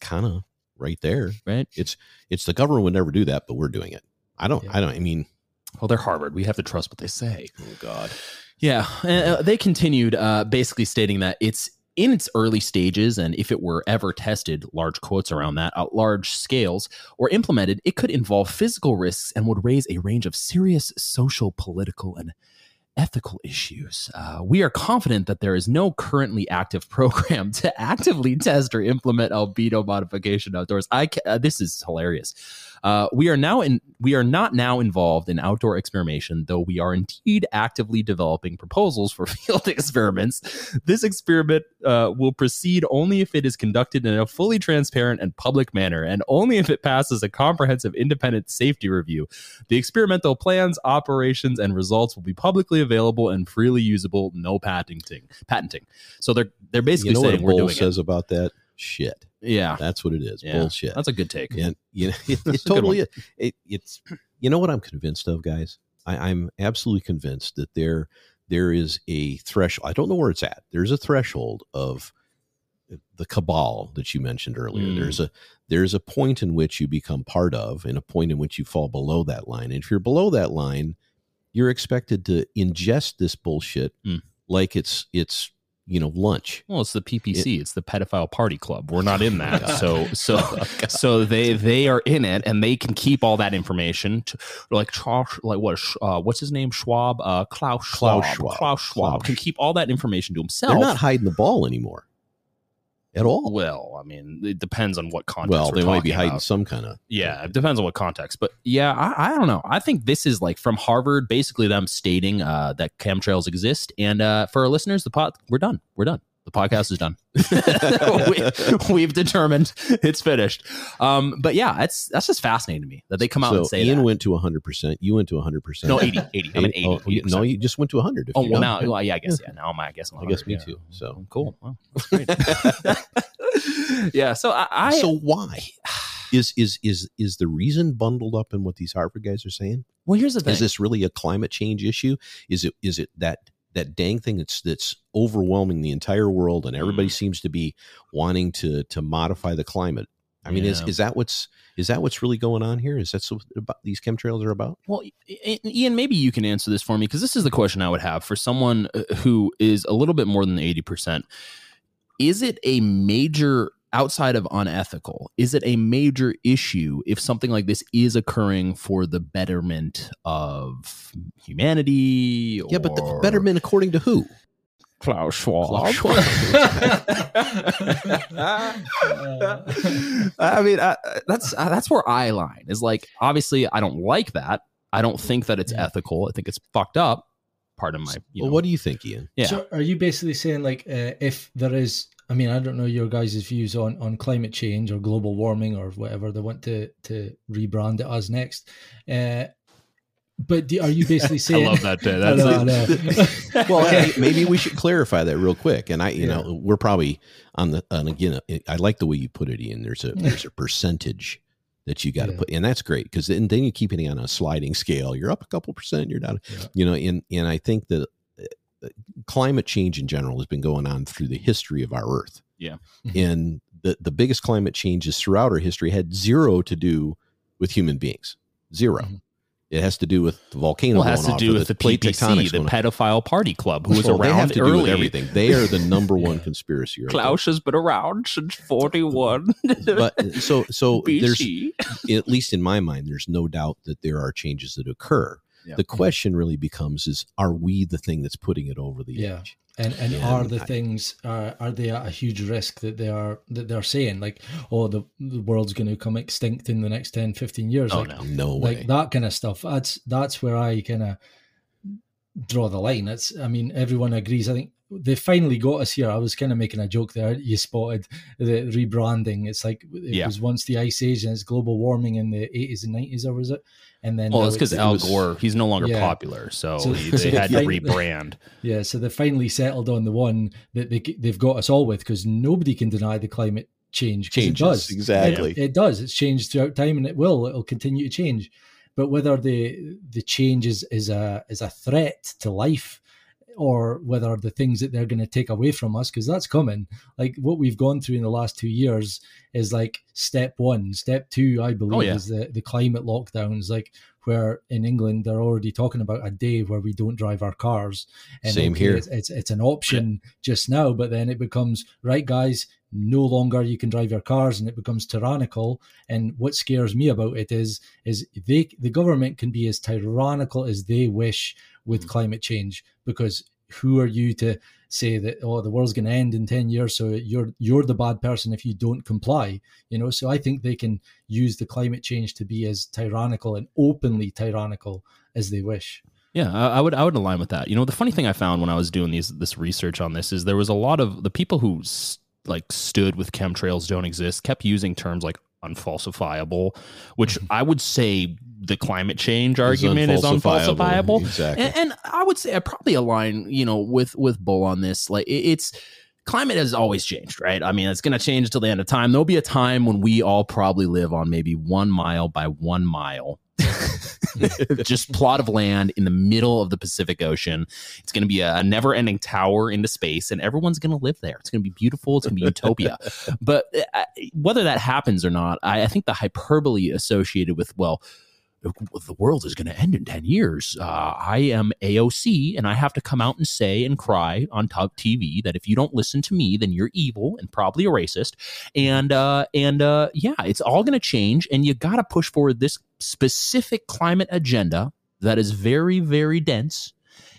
kind of right there. right? It's it's the government would never do that, but we're doing it. I don't. Yeah. I don't. I mean, Well, they're Harvard. We have to trust what they say. oh God. Yeah, uh, they continued uh, basically stating that it's in its early stages, and if it were ever tested, large quotes around that, at large scales, or implemented, it could involve physical risks and would raise a range of serious social, political, and ethical issues. Uh, we are confident that there is no currently active program to actively test or implement albedo modification outdoors. I ca- uh, this is hilarious. Uh, we are now in we are not now involved in outdoor experimentation, though we are indeed actively developing proposals for field experiments. This experiment uh, will proceed only if it is conducted in a fully transparent and public manner, and only if it passes a comprehensive independent safety review. The experimental plans, operations, and results will be publicly available and freely usable, no patenting. Patenting. So they're they're basically you know what saying a we're doing says about that? Shit. Yeah, That's what it is. Yeah. Bullshit. that's a good take. and you know, it, it totally is. It, it's you know what I'm convinced of, guys. I, I'm absolutely convinced that there there is a threshold. I don't know where it's at. There's a threshold of the cabal that you mentioned earlier. Mm. There's a there's a point in which you become part of, and a point in which you fall below that line. And if you're below that line, you're expected to ingest this bullshit Mm. like it's it's you know lunch. Well, it's the PPC. it's the pedophile party club. We're not in that. So so Oh, so they they are in it and they can keep all that information to, like like what uh, what's his name Schwab uh Klaus Schwab Klaus Schwab. Klaus Schwab Klaus. can keep all that information to himself. They're not hiding the ball anymore at all. well, I mean, it depends on what context. Well, they might be hiding about. some kind of Yeah, it depends on what context. But yeah, I, I don't know. I think this is like from Harvard, basically them stating uh, that chemtrails exist. And uh, for our listeners, the pot, we're done. We're done. The podcast is done. we, have determined it's finished. Um, but yeah, that's that's just fascinating to me that they come out so and say Ian that. went to 100%. You went to 100%. no, 80, 80. I'm an 80. Oh, no, you just went to 100. if Oh well, now well, yeah, I guess yeah. Now I'm, I guess I'm I guess me yeah. too. So cool. Wow, that's great. yeah. So I, I so why is is is is the reason bundled up in what these Harvard guys are saying? well, here's the thing. Is this really a climate change issue? Is it is it that that dang thing that's that's overwhelming the entire world and everybody Mm. seems to be wanting to to modify the climate? I mean, is Yeah. is that what's is that what's really going on here? Is that what about these chemtrails are about? Well, Ian, maybe you can answer this for me because this is the question I would have for someone uh, who is a little bit more than 80%. Is it a major, outside of unethical, is it a major issue if something like this is occurring for the betterment of humanity? Yeah, but the betterment according to who? Klaus Schwab. Klaus Schwab. I mean, uh, that's uh, that's where I line is like. Obviously, I don't like that. I don't think that it's Yeah. ethical. I think it's fucked up. Part of my, you well, know, what do you think, Ian? yeah. So are you basically saying like uh, if there is I mean I don't know your guys' views on on climate change or global warming or whatever they want to to rebrand it as next. Uh but do, are you basically saying? I love that. Bit. I That's know, I know. well, Okay. hey, maybe we should clarify that real quick. And I, you Yeah. know, we're probably on the and again. I like the way you put it, Ian. There's a there's a percentage that you got to Yeah. put, and that's great because then then you keep it on a sliding scale. You're up a couple percent, you're down. Yeah. You know, and and I think that uh, climate change in general has been going on through the history of our Earth. Yeah. Mhm. and the the biggest climate changes throughout our history had zero to do with human beings. 0 Mhm. It has to do with the volcano. well, it has going to do with the, plate PPC, tectonics the pedophile party club, who was Well, around they have to do early. with everything. They are the number one Yeah. conspiracy. Right Klaus has been around since forty one. But so so there's at least in my mind, there's no doubt that there are changes that occur. Yeah. The question really becomes: Is are we the thing that's putting it over the Yeah. edge? And and Yeah, are the I- things are are they at a huge risk that they are that they're saying like oh the the world's going to come extinct in the next 10 15 years Oh like, no. No way. like that kind of stuff that's that's where i kind of draw the line it's i mean everyone agrees i think they finally got us here i was kind of making a joke there you spotted the rebranding it's like it Yeah. was once the ice age and it's global warming in the 80s and 90s or was it and then Well, it's because it Al Gore, he's no longer Yeah. popular, so, So- he, so they they had to rebrand. yeah so they finally settled on the one that they, they've got us all with because nobody can deny the climate change. Changes, it does exactly. It, it does. It's changed throughout time, and it will. It'll continue to change. But whether the the change is, is a is a threat to life, or whether the things that they're going to take away from us, because that's coming. Like what we've gone through in the last two years is like step one. Step two, I oh, believe, Oh, yeah. is the the climate lockdowns. Like where in England they're already talking about a day where we don't drive our cars. Same okay, here. It's, it's it's an option just now, but then it becomes right, guys. No longer you can drive your cars, and it becomes tyrannical. And what scares me about it is is they the government can be as tyrannical as they wish with Mhm. climate change because who are you to say that oh the world's going to end in 10 years so you're you're the bad person if you don't comply you know so i think they can use the climate change to be as tyrannical and openly tyrannical as they wish Yeah, I, I would I would align with that. You know, the funny thing I found when I was doing these this research on this is there was a lot of the people who s- like stood with chemtrails don't exist kept using terms like unfalsifiable, which mm-hmm. I would say the climate change argument is unfalsifiable. Exactly. And, and I would say I probably align, you know, with with Bull on this. Like it- it's climate has always changed, right? I mean, it's going to change till the end of time. There'll be a time when we all probably live on maybe one mile by one mile. just plot of land in the middle of the Pacific Ocean. It's going to be a, never ending tower into space, and everyone's going to live there. It's going to be beautiful. It's going to be utopia. But uh, whether that happens or not, I, I think the hyperbole associated with, well, the world is going to end in 10 years. Uh, I am AOC, and I have to come out and say and cry on top TV that if you don't listen to me, then you're evil and probably a racist. And uh, and uh, yeah, it's all going to change, and you got to push forward this specific climate agenda that is very, very dense,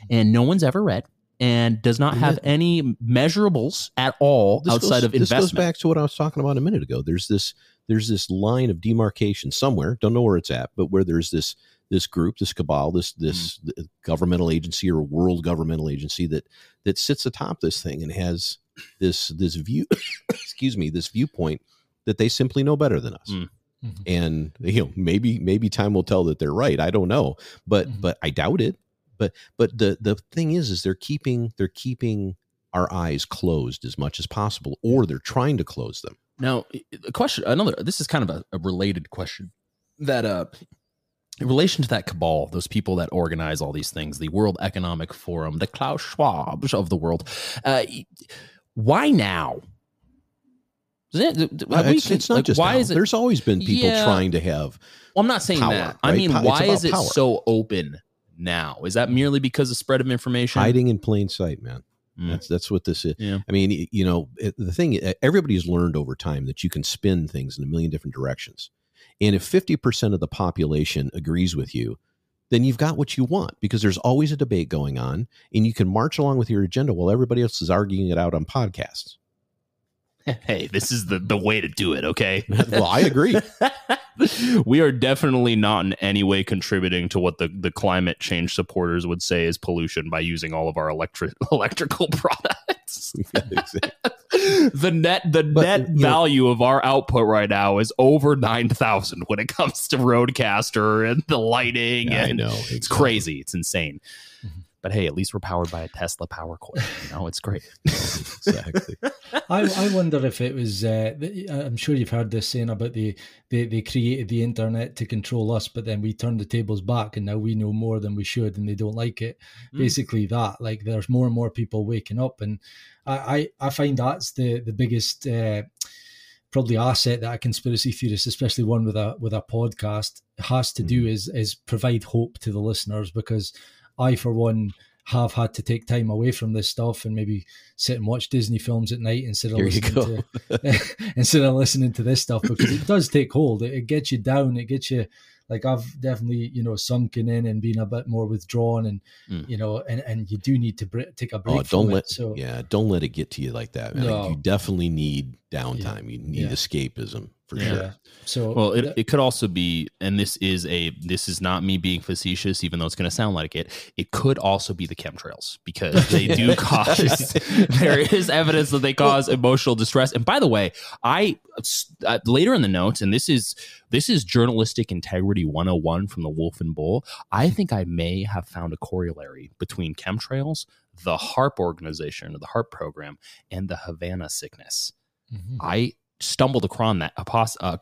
and no one's ever read. And does not have any measurables at all This outside goes, of this goes back to what I was talking about a minute ago. There's this there's this line of demarcation somewhere, don't know where it's at, but where there's this this group, this cabal, this this Mm. governmental agency or world governmental agency that that sits atop this thing and has this this view excuse me, this viewpoint that they simply know better than us. Mm. Mhm. And you know, maybe maybe time will tell that they're right. I don't know. But Mhm. but I doubt it. But but the the thing is is they're keeping they're keeping our eyes closed as much as possible or they're trying to close them. Now, a question, another, this is kind of a, a related question that, uh, in relation to that cabal, those people that organize all these things, the World Economic Forum, the Klaus Schwab of the world, uh, why now? Is it- Uh, it's, it's not like, just why now. is it? there's always been people Yeah. trying to have Well, I'm not saying power, that. I right? mean, it's why is it power. so open now? Is that merely because of spread of information? hiding in plain sight, man. Mm. That's that's what this is. Yeah. I mean, you know, the thing everybody's learned over time that you can spin things in a million different directions. And if 50% of the population agrees with you, then you've got what you want because there's always a debate going on and you can march along with your agenda while everybody else is arguing it out on podcasts. hey, this is the, the way to do it, okay? Well, I agree. we are definitely not in any way contributing to what the, the climate change supporters would say is pollution by using all of our electric electrical products. The net the But, net you know- value of our output right now is over nine thousand when it comes to RODECaster and the lighting. Yeah, I and know. It's exactly. crazy. It's insane. But hey, at least we're powered by a Tesla power cord. You know, it's great. exactly. I, I wonder if it was. Uh, I'm sure you've heard this saying about the they, they created the internet to control us, but then we turned the tables back, and now we know more than we should, and they don't like it. Mm. Basically, that like there's more and more people waking up, and I I, I find that's the the biggest. Uh, probably asset that a conspiracy theorist especially one with a with a podcast has to do is is provide hope to the listeners because i for one have had to take time away from this stuff and maybe sit and watch Disney films at night instead of Here listening to instead of listening to this stuff because it does take hold. It, it gets you down. It gets you like I've definitely you know sunken in and been a bit more withdrawn and Mm. you know and and you do need to br- take a break. Oh, don't let it. So yeah, don't let it get to you like that. Man. No. You definitely need downtime. You need Yeah. escapism for Yeah. sure. So Well, it, th- it could also be, and this is a this is not me being facetious, even though it's going to sound like it. It could also be the chemtrails because they do cause. there is evidence that they cause emotional distress. And by the way, I uh, later in the notes, and this is this is journalistic integrity 101 from the Wolf and Bull. I think I may have found a corollary between chemtrails, the HAARP organization or the HAARP program, and the Havana sickness. Mhm. I stumbled across that across, uh,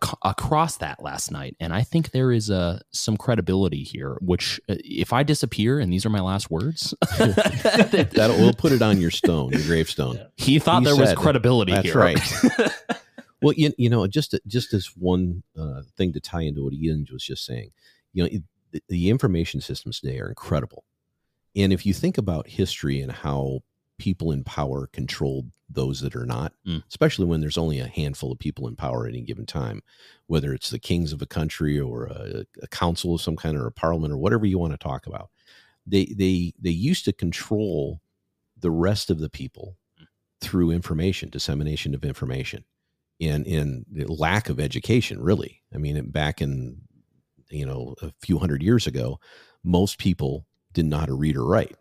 that last night and i think there is uh, some credibility here which uh, if i disappear and these are my last words that we'll put it on your stone your gravestone. He thought He there was credibility that's here. right. Well you, you know just just as one uh, thing to tie into what ian was just saying. You know it, the, the information systems today are incredible. And if you think about history and how people in power controlled those that are not Mm. especially when there's only a handful of people in power at any given time. Whether it's the kings of a country or a, a council of some kind or a parliament or whatever you want to talk about they they they used to control the rest of the people through information dissemination of information and in lack of education really. I mean back in you know a few hundred years ago most people didn't know how to read or write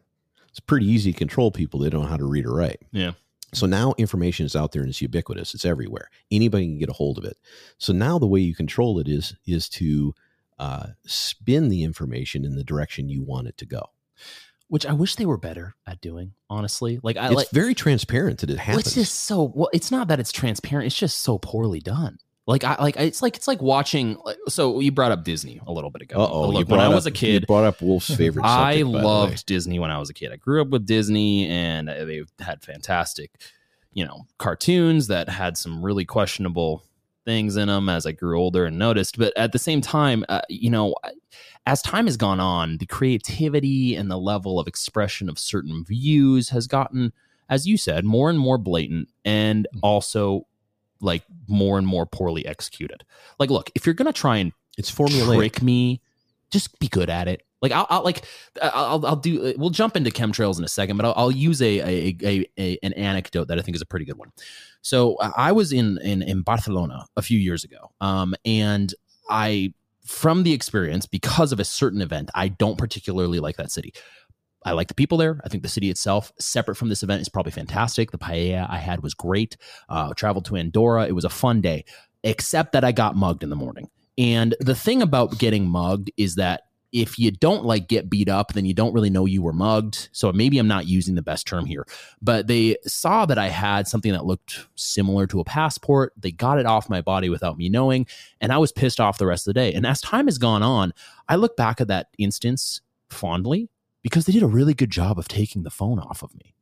it's pretty easy to control people they don't know how to read or write Yeah. so now information is out there and it's ubiquitous it's everywhere anybody can get a hold of it so now the way you control it is is to uh, spin the information in the direction you want it to go which i wish they were better at doing honestly like i it's like very transparent that it happens It's just so well. It's not that it's transparent. It's just so poorly done. Like I like it's like it's like watching. like- So you brought up Disney a little bit ago. Uh-oh, Look, you when I brought was a up- you kid, brought up Wolf's favorite. I subject, by the way. loved Disney when I was a kid. I grew up with Disney, and they had fantastic, you know, cartoons that had some really questionable things in them as I grew older and noticed. But at the same time, uh, you know, as time has gone on, the creativity and the level of expression of certain views has gotten, as you said, more and more blatant, and also like more and more poorly executed. Like, look, if you're gonna try and It's formulaic. trick me just be good at it like i'll, I'll like I'll, I'll do we'll jump into chemtrails in a second but i'll, I'll use a, a, a, a an anecdote that i think is a pretty good one so i was in in, in barcelona a few years ago um and i from the experience because of a certain event i don't particularly like that city I like the people there. I think the city itself, separate from this event, is probably fantastic. The paella I had was great. Uh, traveled to Andorra. It was a fun day, except that I got mugged in the morning. And the thing about getting mugged is that if you don't like get beat up, then you don't really know you were mugged. So maybe I'm not using the best term here, but they saw that I had something that looked similar to a passport. They got it off my body without me knowing. And I was pissed off the rest of the day. And as time has gone on, I look back at that instance fondly because they did a really good job of taking the phone off of me.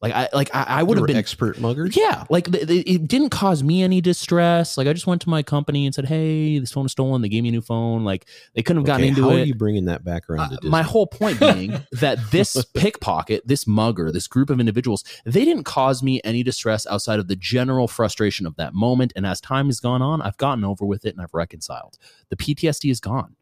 Like I like I, I would have been expert muggers. yeah, like it didn't cause me any distress. Like I just went to my company and said, "Hey, this phone is stolen." They gave me a new phone. Like they couldn't have gotten Okay, into how it. are you bringing that back around Uh, my whole point being that this pickpocket, this mugger, this group of individuals, they didn't cause me any distress outside of the general frustration of that moment. And as time has gone on, I've gotten over with it and I've reconciled. The PTSD is gone.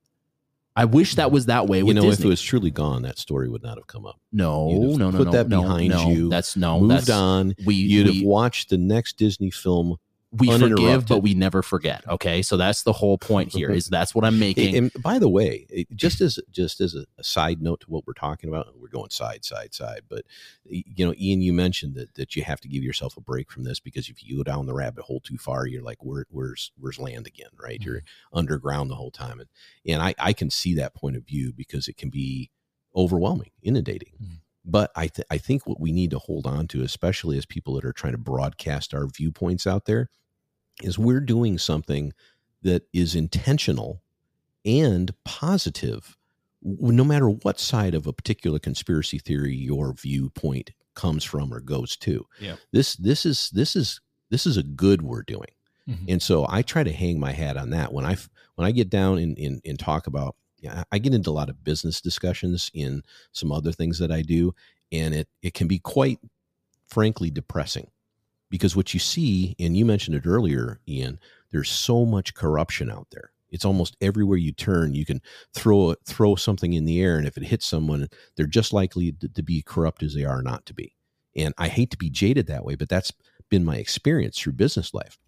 I wish that was that way you know, if it was truly gone, that story would not have come up. no, You'd have no, no, put no, that no, behind no. you, That's no, Moved that's on. we You'd we, have watched the next Disney film. We forgive, but we never forget. Okay, so that's the whole point here. Is that's what I'm making. And by the way, just as just as a, a side note to what we're talking about, we're going side, side, side. But you know, Ian, you mentioned that that you have to give yourself a break from this because if you go down the rabbit hole too far, you're like, where, where's where's land again, right? You're underground the whole time, and and I I can see that point of view because it can be overwhelming, inundating. Mhm. But I th- I think what we need to hold on to, especially as people that are trying to broadcast our viewpoints out there, is we're doing something that is intentional and positive no matter what side of a particular conspiracy theory your viewpoint comes from or goes to Yeah. this this is this is this is a good we're doing Mhm. and so i try to hang my hat on that when I when i get down and, and, and talk about yeah, i get into a lot of business discussions in some other things that i do and it it can be quite frankly depressing because what you see and you mentioned it earlier ian there's so much corruption out there. It's almost everywhere you turn you can throw throw something in the air and if it hits someone they're just likely to, to be corrupt as they are not to be. And i hate to be jaded that way but that's been my experience through business life.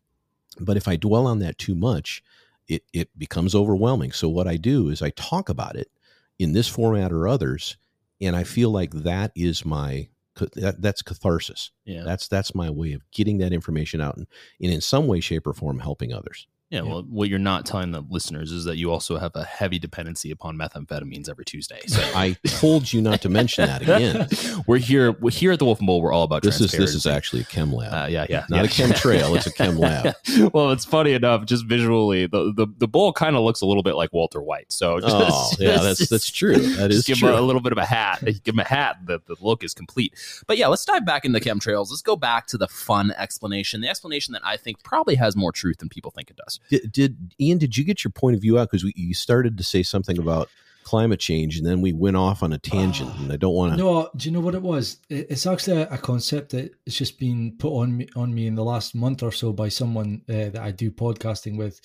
But if i dwell on that too much it it becomes overwhelming. So what i do is i talk about it in this format or others and i feel like that is my that, that's catharsis yeah. that's that's my way of getting that information out and, and in some way shape or form helping others Yeah, Yeah. well, what you're not telling the listeners is that you also have a heavy dependency upon methamphetamines every Tuesday. So I told you not to mention that again. we're here. We're here at the Wolf and Bull. We're all about This is this is actually a chem lab. Uh, yeah, yeah, Not yeah. a chemtrail, it's a chem lab. well, it's funny enough, just visually, the the, the bull kind of looks a little bit like Walter White. So just, oh, yeah, just- that's that's true. That is give true. him a, little bit of a hat. Give him a hat. The, the look is complete. But yeah, let's dive back into chemtrails. Let's go back to the fun explanation. The explanation that I think probably has more truth than people think it does. Did, did Ian? Did you get your point of view out? Because you started to say something about climate change, and then we went off on a tangent. and I don't want to. No, do you know what it was? It- It's actually a, a concept that it's just been put on me on me in the last month or so by someone uh, that I do podcasting with,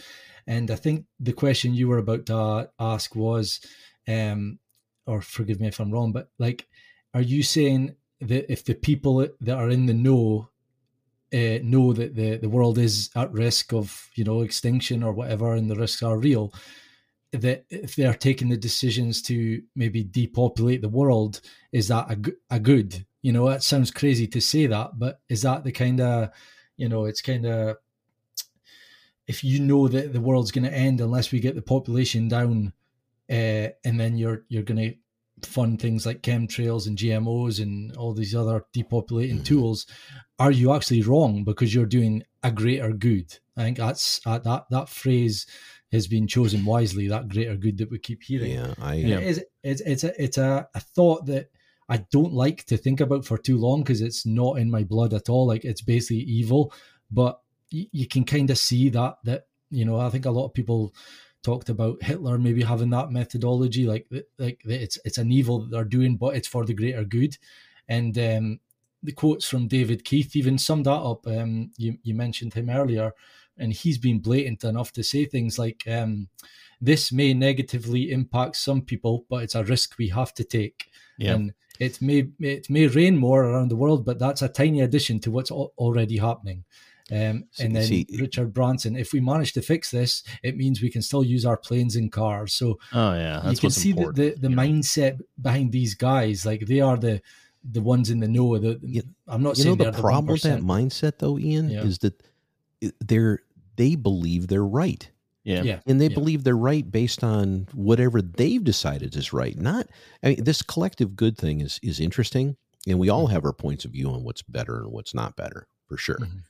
and I think the question you were about to ask was, um, or forgive me if I'm wrong, but like, are you saying that if the people that are in the know uh, know that the the world is at risk of you know extinction or whatever, and the risks are real, that if they are taking the decisions to maybe depopulate the world, is that a, a good? You know, it sounds crazy to say that, but is that the kind of, you know, it's kind of, if you know that the world's going to end unless we get the population down, uh, and then you're you're going to fund things like chemtrails and GMOs and all these other depopulating Mhm. tools, are you actually wrong because you're doing a greater good? I think that's uh, that that phrase has been chosen wisely. That greater good that we keep hearing. Yeah, I. Yeah. It is, it's it's a it's a, a thought that I don't like to think about for too long because it's not in my blood at all. Like it's basically evil, but y- you can kind of see that that you know. I think a lot of people talked about Hitler maybe having that methodology, like like it's it's an evil that they're doing, but it's for the greater good. And um, the quotes from David Keith even summed that up. Um, you you mentioned him earlier, and he's been blatant enough to say things like. Um, this may negatively impact some people, but it's a risk we have to take. Yeah. And it may it may rain more around the world, but that's a tiny addition to what's al- already happening. Um, and then see- Richard Branson, if we manage to fix this, it means we can still use our planes and cars. So Oh yeah, that's you can see the, the, the you know? mindset behind these guys. Like they are the the ones in the know. The, You- I'm not you know saying the they're problem with that mindset, though, Ian, Yeah. is that they're they believe they're right. Yeah. Yeah. and they Yeah. believe they're right based on whatever they've decided is right not i mean this collective good thing is is interesting and we Mm-hmm. all have our points of view on what's better and what's not better for sure Mhm.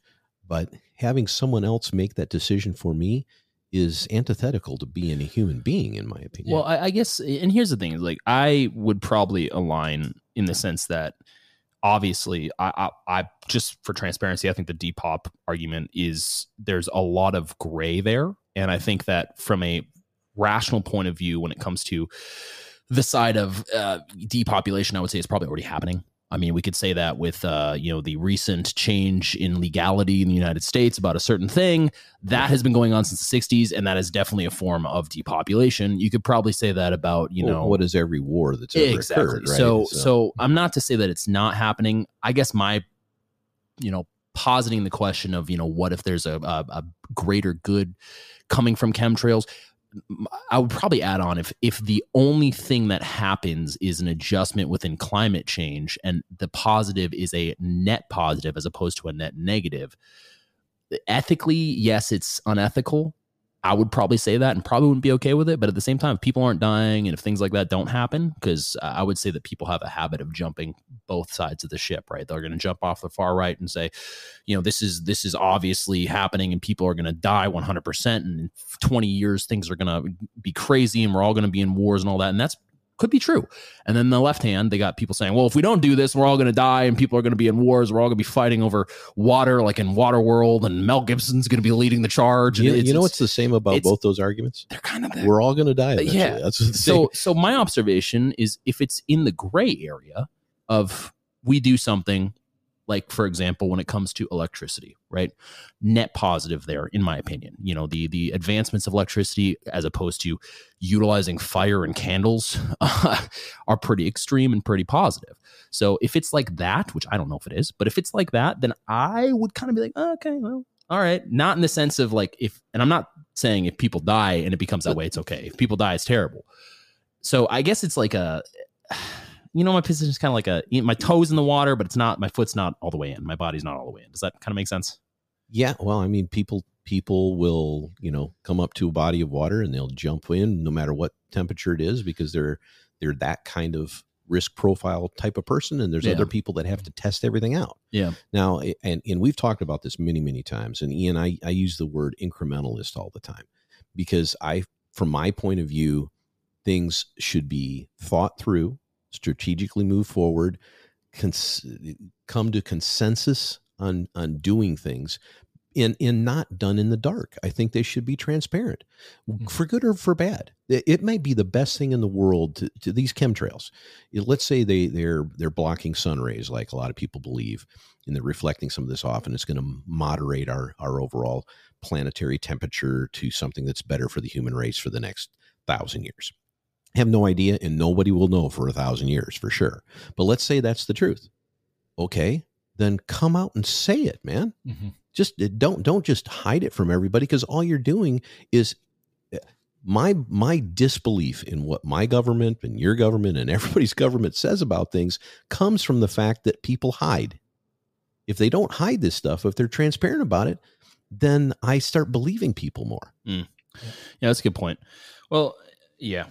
But having someone else make that decision for me is antithetical to being a human being in my opinion Well, I, I guess, and here's the thing: is like I would probably align in the sense that obviously, I, I, I just for transparency, I think the Depop argument is there's a lot of gray there, and I think that from a rational point of view, when it comes to the side of uh, depopulation, I would say it's probably already happening. I mean, we could say that with uh, you know the recent change in legality in the United States about a certain thing that has been going on since the '60s, and that is definitely a form of depopulation. You could probably say that about you Well, know what is every war that's ever exactly. occurred right So, so I'm not to say that it's not happening. I guess my, you know, positing the question of you know what if there's a, a, a greater good coming from chemtrails. I would probably add on if if the only thing that happens is an adjustment within climate change and the positive is a net positive as opposed to a net negative. Ethically, yes, it's unethical. I would probably say that and probably wouldn't be okay with it. But at the same time, if people aren't dying and if things like that don't happen, because I would say that people have a habit of jumping both sides of the ship, right? They're going to jump off the far right and say, you know, this is this is obviously happening and people are going to die 100%. And in 20 years, things are going to be crazy and we're all going to be in wars and all that. And that's could be true. And then the left hand, they got people saying, well, if we don't do this, we're all going to die and people are going to be in wars. We're all going to be fighting over water, like in Water World, and Mel Gibson's going to be leading the charge. you, and you know it's- what's the same about both those arguments they're kind of we're all going to die eventually. yeah. that's so so my observation is if it's in the gray area of we do something like for example when it comes to electricity right? Net positive there in my opinion. You know the the advancements of electricity as opposed to utilizing fire and candles are pretty extreme and pretty positive. So if it's like that which i don't know if it is but if it's like that then i would kind of be like okay well all right. Not in the sense of like if and i'm not saying if people die and it becomes that way it's okay. If people die it's terrible. So I guess it's like a, you know, my position is kind of like a my toes in the water, but it's not. My foot's not all the way in. My body's not all the way in. Does that kind of make sense? Yeah, well, I mean, people people will you know come up to a body of water and they'll jump in no matter what temperature it is because they're they're that kind of risk profile type of person and there's Yeah. other people that have to test everything out Yeah. now and and we've talked about this many many times and ian i, I use the word incrementalist all the time because i from my point of view things should be thought through strategically move forward cons- come to consensus on on doing things and and not done in the dark. I think they should be transparent Mhm. for good or for bad. It, it may be the best thing in the world to, to these chemtrails. It- let's say they they're they're blocking sun rays like a lot of people believe and they're reflecting some of this off and it's going to moderate our our overall planetary temperature to something that's better for the human race for the next thousand years have no idea and nobody will know for a thousand years for sure but let's say that's the truth okay then come out and say it man Mhm. just uh, don't don't just hide it from everybody because all you're doing is uh, my my disbelief in what my government and your government and everybody's government says about things comes from the fact that people hide if they don't hide this stuff if they're transparent about it then i start believing people more Yeah, that's a good point. Well, yeah.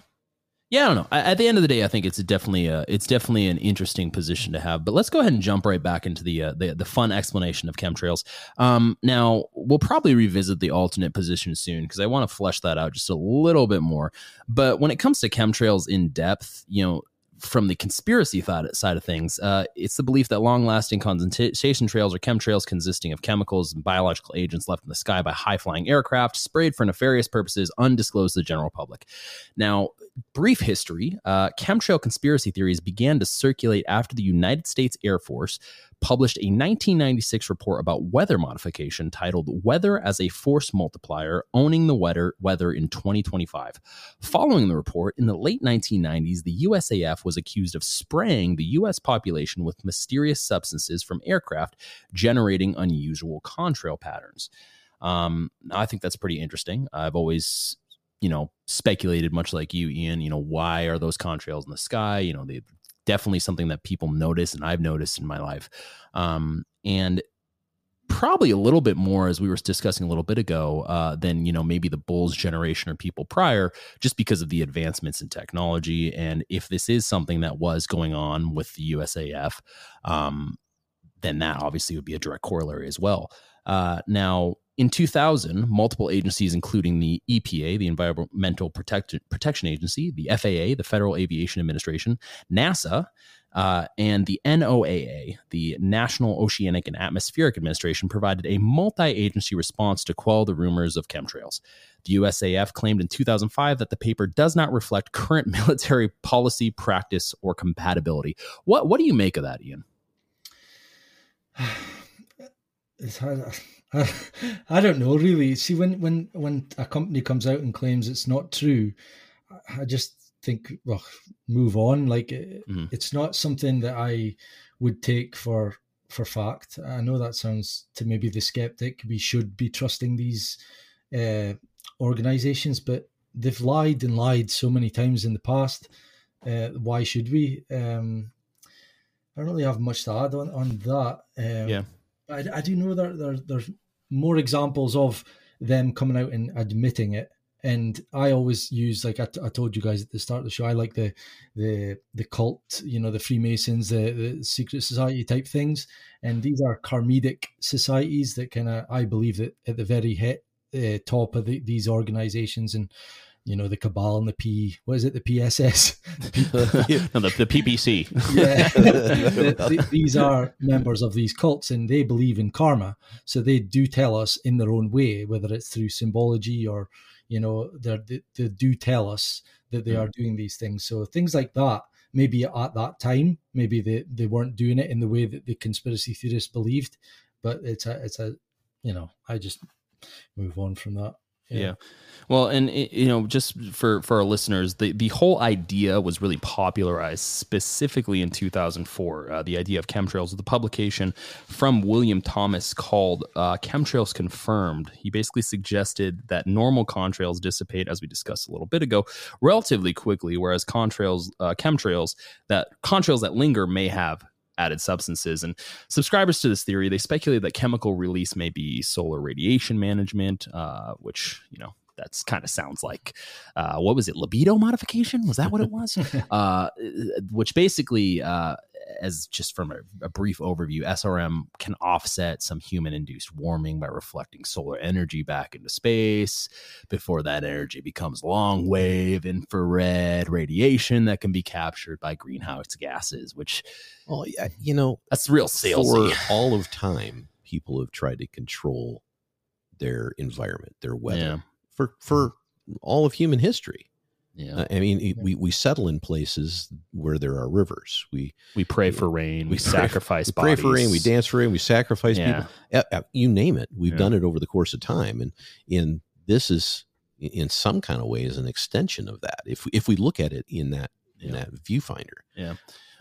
Yeah, I don't know. At the end of the day, I think it's definitely a, it's definitely an interesting position to have. But let's go ahead and jump right back into the uh, the, the fun explanation of chemtrails. Um, now we'll probably revisit the alternate position soon because I want to flesh that out just a little bit more. But when it comes to chemtrails in depth, you know, from the conspiracy side side of things, uh, it's the belief that long lasting condensation trails or chemtrails consisting of chemicals and biological agents left in the sky by high flying aircraft sprayed for nefarious purposes undisclosed to the general public. Now, brief history uh, chemtrail conspiracy theories began to circulate after the United States Air Force published a 1996 report about weather modification titled Weather as a Force Multiplier Owning the Weather, weather in 2025. Following the report, in the late 1990s, the USAF was accused of spraying the US population with mysterious substances from aircraft, generating unusual contrail patterns. Um, I think that's pretty interesting. I've always you know, speculated much like you, Ian, you know, why are those contrails in the sky? You know, they definitely something that people notice and I've noticed in my life. Um, and probably a little bit more as we were discussing a little bit ago uh, than you know maybe the bulls generation or people prior just because of the advancements in technology. And if this is something that was going on with the usaf um, then that obviously would be a direct corollary as well. Uh, now in 2000 multiple agencies including the epa the environmental Protect- protection agency the faa the federal aviation administration nasa uh, and the NOAA, the National Oceanic and Atmospheric Administration, provided a multi agency response to quell the rumors of chemtrails. The USAF claimed in 2005 that the paper does not reflect current military policy, practice, or compatibility. What, what do you make of that, Ian? It's hard. I, don't know really. See, when when when a company comes out and claims it's not true, I just think, well, move on. Like it, Mhm. it's not something that I would take for for fact. I know that sounds to maybe the skeptic. We should be trusting these uh, organizations, but they've lied and lied so many times in the past. Uh, why should we? Um, I don't really have much to add on on that. Um, Yeah. I, I do know that there, there's more examples of them coming out and admitting it. And I always use, like I, t- I told you guys at the start of the show, I like the the the cult, you know, the Freemasons, the, the secret society type things. And these are karmidic societies that kind of, I believe, that at the very hit, uh, top of the, these organizations and you know the cabal and the p what is it the pss no, the, the PPC. yeah. The- the- these are members of these cults and they believe in karma. So they do tell us in their own way whether it's through symbology or you know they, they do tell us that they mm. are doing these things. So things like that maybe at that time maybe they, they weren't doing it in the way that the conspiracy theorists believed but it's a it's a you know i just move on from that Yeah. Well, and it- you know, just for for our listeners, the the whole idea was really popularized specifically in 2004. Uh, the idea of chemtrails the publication from William Thomas called uh, "Chemtrails Confirmed." He basically suggested that normal contrails dissipate, as we discussed a little bit ago, relatively quickly, whereas contrails, uh, chemtrails that contrails that linger may have added substances. And subscribers to this theory, they speculate that chemical release may be solar radiation management, uh, which, you know, that's kind of sounds like uh, what was it libido modification was that what it was uh, which basically uh, as just from a, a, brief overview, SRM can offset some human induced warming by reflecting solar energy back into space before that energy becomes long wave infrared radiation that can be captured by greenhouse gases, which, well, you know, that's real salesy. For all of time, people have tried to control their environment, their weather yeah. for, for mm. all of human history. Yeah. I mean, we, we settle in places where there are rivers. We we pray for rain. We, we sacrifice. We pray for rain. We dance for rain. We sacrifice yeah. people. You name it. We've yeah. done it over the course of time, and in this is in some kind of way is an extension of that. If if we look at it in that in that viewfinder. Yeah.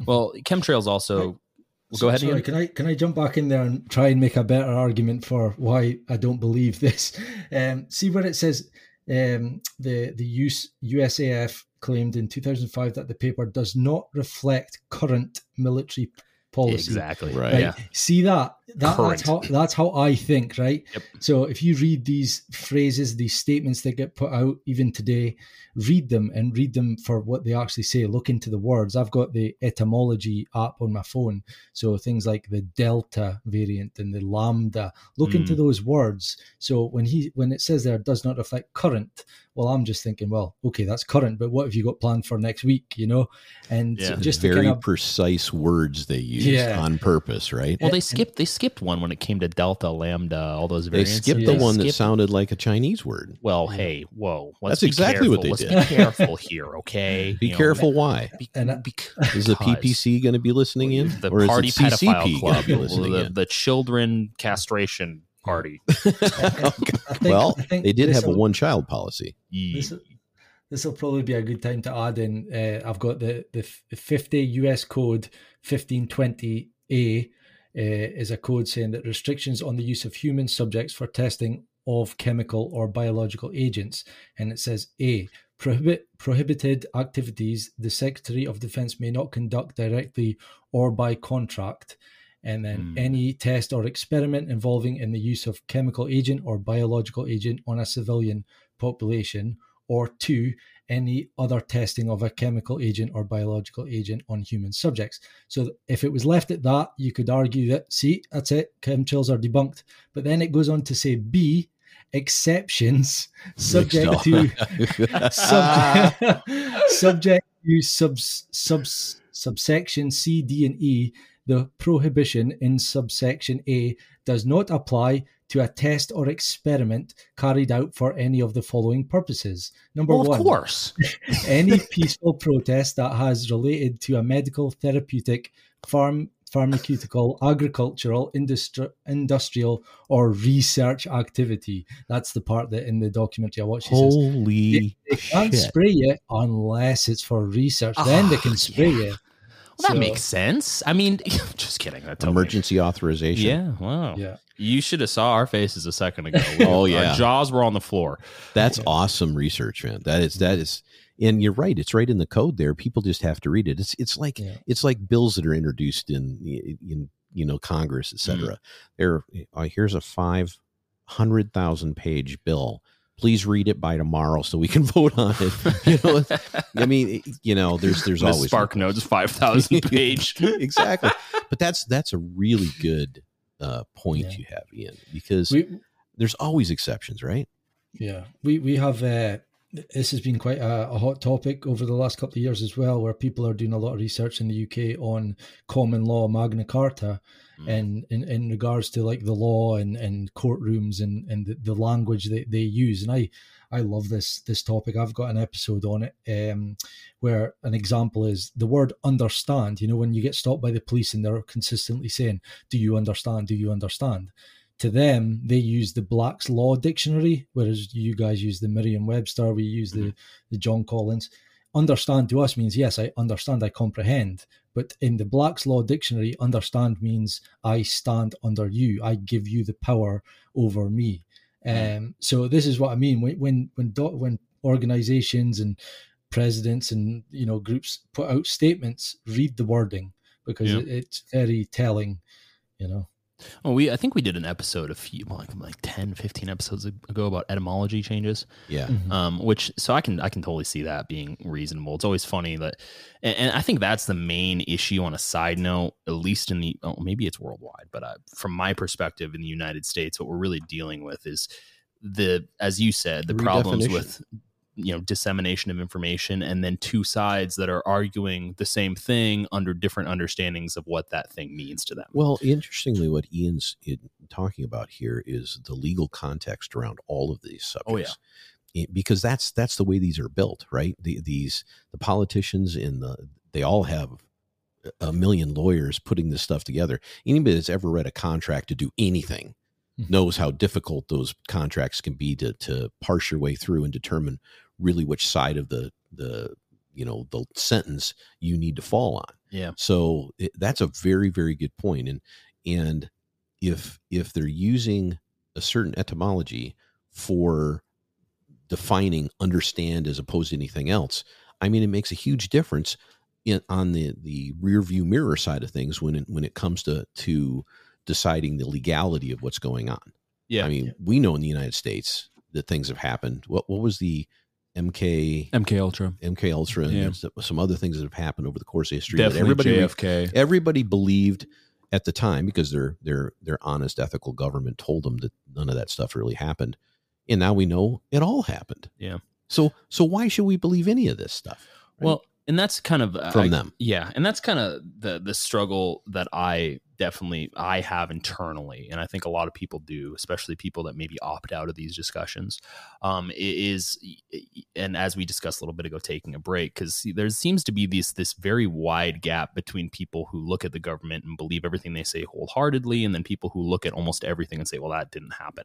Well, chemtrails also. Well, go ahead. Sorry, can I can I jump back in there and try and make a better argument for why I don't believe this? Um, see where it says um, the the US, USAF claimed in 2005 that the paper does not reflect current military policy. Exactly. Right. right? Yeah. See that? That that's how that's how I think, right? Yep. So if you read these phrases, these statements that get put out even today, read them and read them for what they actually say. Look into the words. I've got the etymology app on my phone. So things like the delta variant and the lambda. Look mm. into those words. So when he when it says there does not reflect current, well, I'm just thinking, well, okay, that's current, but what have you got planned for next week? You know, and yeah. just very kind of, precise words they use yeah. on purpose, right? Well, they skip they skipped one when it came to delta, lambda, all those variants. They skipped yeah. the one skipped, that sounded like a Chinese word. Well, hey, whoa, that's exactly careful. what they let's did. Be careful here, okay? Be you careful. Know, why? Be, and because, is the PPC going to be listening in? The or party is pedophile club, the, the children castration party. think, well, they did have a one child policy. This, this will probably be a good time to add in. Uh, I've got the, the 50 US code 1520A uh, is a code saying that restrictions on the use of human subjects for testing of chemical or biological agents. And it says A, prohibit prohibited activities the Secretary of Defense may not conduct directly or by contract. And then mm. any test or experiment involving in the use of chemical agent or biological agent on a civilian population or two, any other testing of a chemical agent or biological agent on human subjects. So if it was left at that, you could argue that, see, that's it, chemtrails are debunked. But then it goes on to say B, exceptions subject to subject, subject to subs, subs, subsection C, D, and E. The prohibition in subsection A does not apply to a test or experiment carried out for any of the following purposes. Number well, one, of course, any peaceful protest that has related to a medical, therapeutic, farm, pharmaceutical, agricultural, industri- industrial, or research activity. That's the part that in the documentary I watched. Holy says, they, they can't spray you unless it's for research. Oh, then they can ah, spray yeah. you. Well, that so, makes sense. I mean, just kidding. That's emergency authorization. Yeah. Wow. Yeah. You should have saw our faces a second ago. oh yeah, our jaws were on the floor. That's yeah. awesome research, man. That is that is, and you're right. It's right in the code there. People just have to read it. It's it's like yeah. it's like bills that are introduced in in you know Congress, etc. Mm. There, uh, here's a five hundred thousand page bill please read it by tomorrow so we can vote on it. You know, I mean, you know, there's there's the always SparkNotes five thousand page exactly, but that's that's a really good uh, point yeah. you have, Ian, because we, there's always exceptions, right? Yeah, we we have. Uh, this has been quite a, a, hot topic over the last couple of years as well, where people are doing a lot of research in the UK on common law Magna Carta, mm. and in, in regards to like the law and, and courtrooms and and the, the language that they use. And I I love this this topic. I've got an episode on it um, where an example is the word understand. You know, when you get stopped by the police and they're consistently saying, "Do you understand? Do you understand?" To them, they use the Black's Law Dictionary, whereas you guys use the Merriam-Webster. We use the the John Collins. Understand to us means yes, I understand, I comprehend. But in the Black's Law Dictionary, understand means I stand under you. I give you the power over me. Um, so this is what I mean when when when when organizations and presidents and you know groups put out statements, read the wording because Yeah. it, it's very telling. You know. Well, we I think we did an episode a few like like 10, 15 episodes ago about etymology changes. Yeah. Mhm. um, which so I can I can totally see that being reasonable. It's always funny that, and, and I think that's the main issue. On a side note, at least in the oh, maybe it's worldwide, but uh, from my perspective in the United States, what we're really dealing with is the as you said the problems with you know dissemination of information and then two sides that are arguing the same thing under different understandings of what that thing means to them Well, interestingly, what Ian's in- talking about here is the legal context around all of these subjects. Oh, It- because that's that's the way these are built, right? The, these the politicians in the they all have a million lawyers putting this stuff together. Anybody that's ever read a contract to do anything Mhm. knows how difficult those contracts can be to to parse your way through and determine really which side of the the you know the sentence you need to fall on. yeah So it, that's a very very good point and and if if they're using a certain etymology for defining understand as opposed to anything else, I mean it makes a huge difference in on the the rear view mirror side of things when it, when it comes to to deciding the legality of what's going on. yeah I mean, we know in the United States that things have happened. What what was the MK mk ultra MK Ultra and Yeah. there's some other things that have happened over the course of history definitely everybody jfk everybody believed at the time because their their their honest ethical government told them that none of that stuff really happened and now we know it all happened Yeah. so so why should we believe any of this stuff right? well and that's kind of uh, from I- them Yeah, and that's kind of the the struggle that I definitely I have internally, and I think a lot of people do, especially people that maybe opt out of these discussions. Um, is and as we discussed a little bit ago, taking a break because there seems to be this this very wide gap between people who look at the government and believe everything they say wholeheartedly, and then people who look at almost everything and say, "Well, that didn't happen."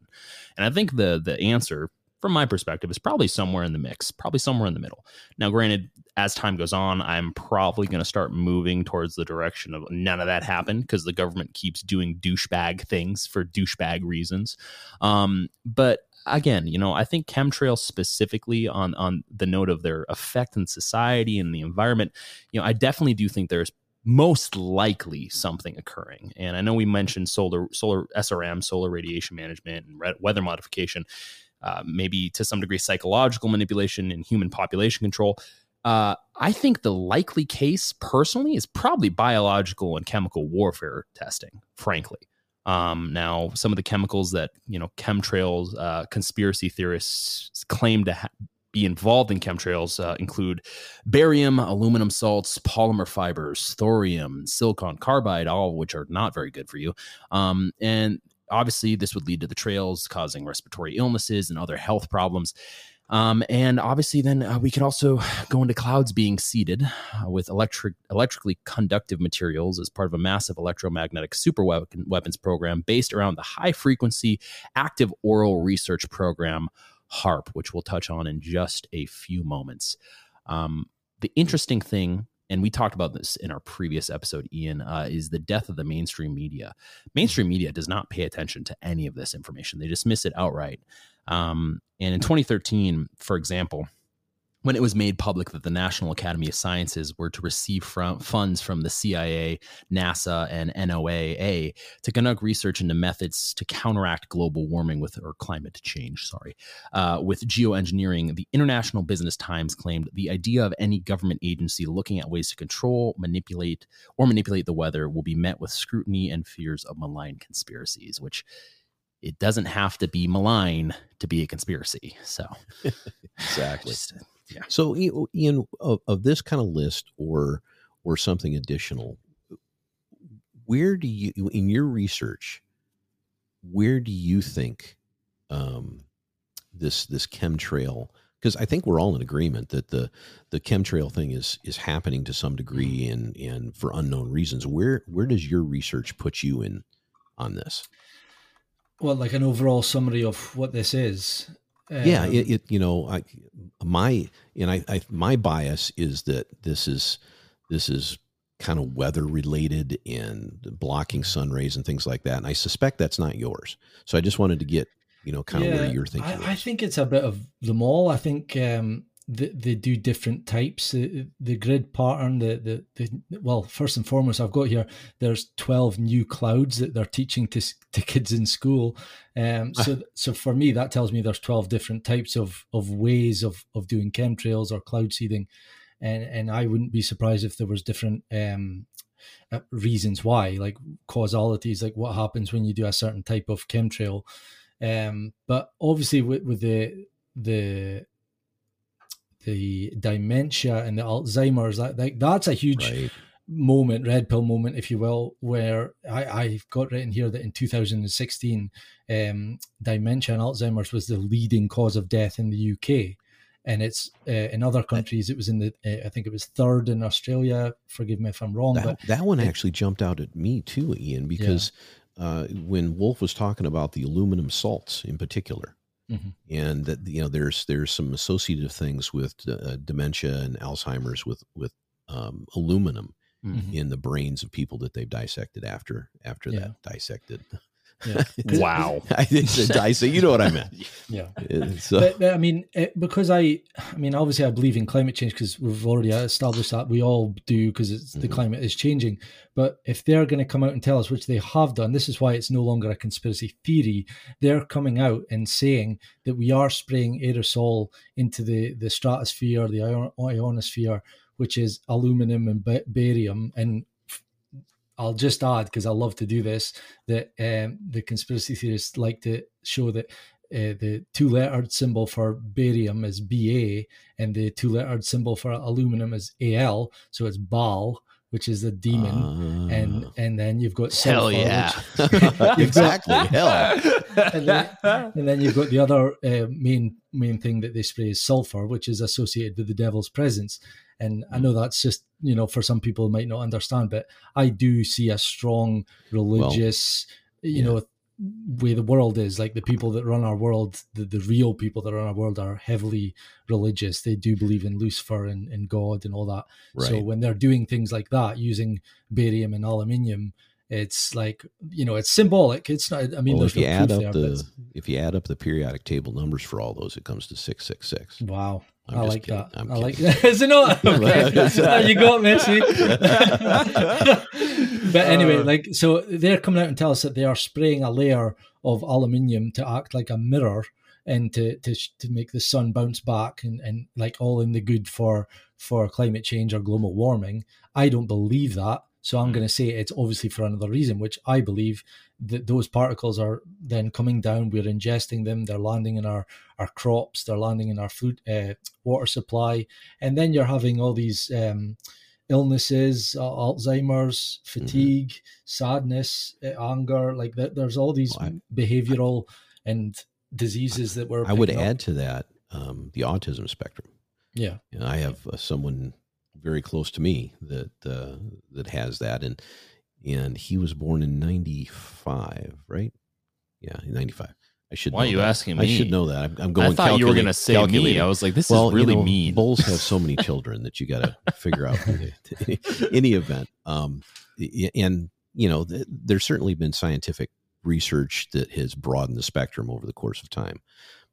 And I think the the answer. From my perspective, is probably somewhere in the mix, probably somewhere in the middle. Now, granted, as time goes on, I'm probably going to start moving towards the direction of none of that happened because the government keeps doing douchebag things for douchebag reasons. Um, but again, you know, I think chemtrails specifically on on the note of their effect in society and the environment, you know, I definitely do think there's most likely something occurring. And I know we mentioned solar solar SRM, solar radiation management and weather modification. Uh, maybe to some degree psychological manipulation and human population control. Uh, I think the likely case personally is probably biological and chemical warfare testing, frankly. Um, now, some of the chemicals that, you know, chemtrails, uh, conspiracy theorists claim to ha- be involved in chemtrails uh, include barium, aluminum salts, polymer fibers, thorium, silicon carbide, all of which are not very good for you. Um, and obviously, this would lead to the trails causing respiratory illnesses and other health problems. Um, and obviously, then uh, we could also go into clouds being seeded uh, with electric, electrically conductive materials as part of a massive electromagnetic super weapon, weapons program based around the high frequency active auroral research program HAARP, which we'll touch on in just a few moments. Um, the interesting thing, and we talked about this in our previous episode, Ian, uh, is the death of the mainstream media. Mainstream media does not pay attention to any of this information; they dismiss it outright. Um, and in 2013, for example, when it was made public that the National Academy of Sciences were to receive from funds from the CIA, NASA, and NOAA to conduct research into methods to counteract global warming with or climate change, sorry, uh, with geoengineering, the International Business Times claimed the idea of any government agency looking at ways to control, manipulate, or manipulate the weather will be met with scrutiny and fears of malign conspiracies, which it doesn't have to be malign to be a conspiracy. So exactly just, yeah. so Ian- of, of this kind of list or or something additional where do you in your research where do you think um, this this chemtrail because I think we're all in agreement that the the chemtrail thing is is happening to some degree and and for unknown reasons. Where where does your research put you in on this? Well, like an overall summary of what this is. Yeah, it, it you know I my and I, I my bias is that this is this is kind of weather related and blocking sun rays and things like that. And I suspect that's not yours. So I just wanted to get you know kind of where you're thinking. I, I think it's a bit of them all. I think um, they, they do different types. The, the grid pattern, the, the the well, first and foremost, I've got here. There's twelve new clouds that they're teaching to to kids in school. Um, so so for me, that tells me there's twelve different types of of ways of of doing chemtrails or cloud seeding, and and I wouldn't be surprised if there was different um, uh, reasons why, like causalities, like what happens when you do a certain type of chemtrail. Um, but obviously, with, with the the the dementia and the Alzheimer's, that, that that's a huge Right. moment, red pill moment, if you will, where I, I've got written here that in 2016, um, dementia and Alzheimer's was the leading cause of death in the UK. And it's uh, in other countries, it was in the, uh, I think it was third in Australia. Forgive me if I'm wrong, That, but that one it- actually jumped out at me too, Ian, because uh, when Wolf was talking about the aluminum salts in particular, Mhm. and that you know there's there's some associative things with uh, dementia and Alzheimer's with with um, aluminum Mhm. in the brains of people that they've dissected after after Yeah. that dissected. Yeah, Wow. I think the dissect. You know what I meant. yeah. It's, uh, but, but I mean, it, because I, I mean, obviously, I believe in climate change because we've already established that we all do because it's the Mhm. climate is changing. But if they're going to come out and tell us, which they have done, this is why it's no longer a conspiracy theory. They're coming out and saying that we are spraying aerosol into the the stratosphere, the ion- ionosphere, which is aluminum and barium, and I'll just add because I love to do this that um, the conspiracy theorists like to show that uh, the two lettered symbol for barium is BA and the two lettered symbol for aluminum is AL. So it's Baal, which is the demon. and uh, and then you've got Hell sulfur, yeah. which- exactly. Hell. and, then, and then you've got the other uh, main main thing that they spray is sulfur, which is associated with the devil's presence. And I mm. know that's just you know for some people might not understand, but I do see a strong religious, you yeah. know, way the world is. Like the people that run our world, the, the real people that run our world are heavily religious. They do believe in Lucifer and, and God and all that. So when they're doing things like that, using barium and aluminium, it's like you know, it's symbolic. It's not. I mean, well, there's if you no add up there, the if you add up the periodic table numbers for all those, it comes to six six six. Wow. I'm I like kidding. that. I'm I like that. Is it not? Okay. you got me, see? but anyway, Uh. like, so they're coming out and tell us that they are spraying a layer of aluminium to act like a mirror and to to, to make the sun bounce back and, and like all in the good for for climate change or global warming. I don't believe that. So I'm going to say it's obviously for another reason, which I believe that those particles are then coming down. We're ingesting them. They're landing in our our crops. They're landing in our food uh, water supply, and then you're having all these um, illnesses, uh, Alzheimer's, fatigue, sadness, uh, anger. Like that, there's all these Well, behavioral and diseases that we're. I would up. add to that um, the autism spectrum. Yeah. And I have uh, someone very close to me that uh, that has that, and and he was born in '95, right? Yeah, '95. I should. Why are know you that. asking I should know that. I'm, I'm going. I thought you were going to say me. I was like, this well, is really you know, mean. Bulls have so many children that you got to figure out. any event, um, and you know, th- there's certainly been scientific research that has broadened the spectrum over the course of time,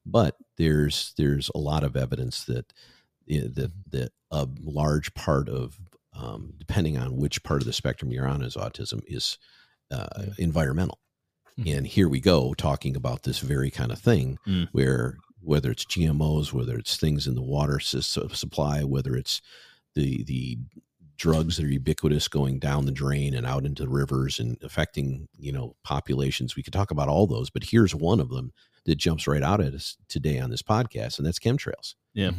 but there's there's a lot of evidence that that that a large part of um, depending on which part of the spectrum you're on as autism is uh, Yeah. environmental. Mhm. And here we go talking about this very kind of thing Mm. where whether it's GMOs, whether it's things in the water sys- supply, whether it's the the drugs that are ubiquitous going down the drain and out into the rivers and affecting you know populations. We could talk about all those, but here's one of them that jumps right out at us today on this podcast, and that's chemtrails. Yeah.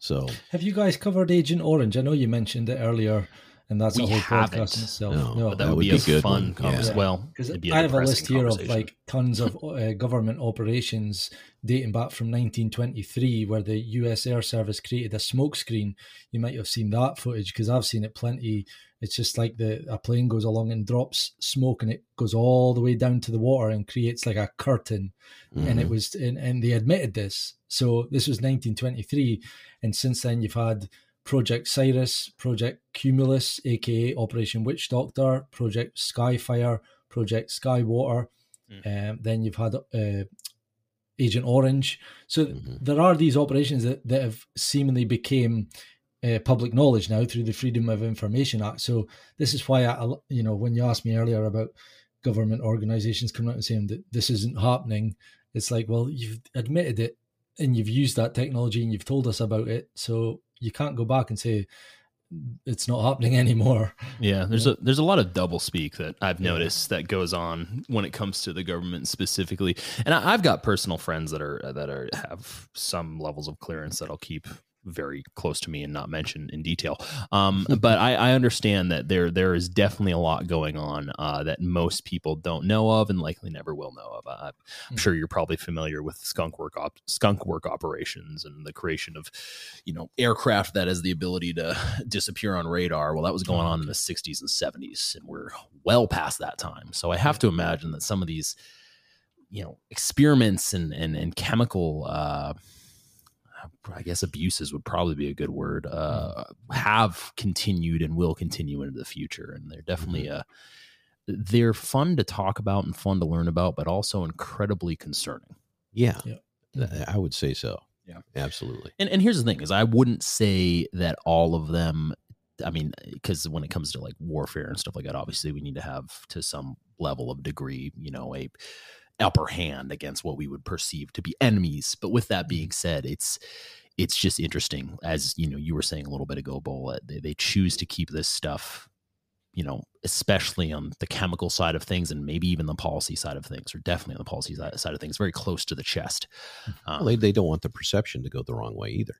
So Have you guys covered Agent Orange? I know you mentioned it earlier, and that's We a whole haven't. podcast in itself. No, but that, that would would be, be a good fun one. conversation. Yeah. Well, Because be I have a list here of like tons of uh, government operations dating back from 1923, where the U.S. Air Service created a smokescreen. You might have seen that footage because I've seen it plenty. It's just like the a plane goes along and drops smoke, and it goes all the way down to the water and creates like a curtain. And it mhm. was, and, and they admitted this. So this was 1923, and since then you've had Project Cyrus, Project Cumulus, aka Operation Witch Doctor, Project Skyfire, Project Skywater. Um, then you've had uh, Agent Orange. So Mhm. there are these operations that, that have seemingly became uh, public knowledge now through the Freedom of Information Act. So this is why I, you know, when you asked me earlier about government organizations coming out and saying that this isn't happening, it's like, well, you've admitted it and you've used that technology and you've told us about it, so you can't go back and say it's not happening anymore. Yeah, there's Yeah. a there's a lot of double speak that I've noticed that goes on when it comes to the government specifically, and I, I've got personal friends that are that are have some levels of clearance that I'll keep very close to me and not mention in detail. Um, but I, I understand that there there is definitely a lot going on uh, that most people don't know of and likely never will know of. I, I'm Mm. sure you're probably familiar with skunk work op- skunk work operations and the creation of you know aircraft that has the ability to disappear on radar well that was going on in the 60s and 70s and we're well past that time so i have to imagine that some of these you know experiments and and, and chemical uh I guess abuses would probably be a good word. Uh, have continued and will continue into the future, and they're definitely uh, they're fun to talk about and fun to learn about, but also incredibly concerning. Yeah, Yeah. I would say so. Yeah. absolutely. And and here's the thing: is I wouldn't say that all of them. I mean, because when it comes to like warfare and stuff like that, obviously we need to have to some level of degree, you know, a upper hand against what we would perceive to be enemies. But with that being said, it's it's just interesting, as you know, you were saying a little bit ago, Bola. They, they choose to keep this stuff, you know, especially on the chemical side of things, and maybe even the policy side of things, or definitely on the policy side of things, very close to the chest. Um, Well, they, they don't want the perception to go the wrong way either.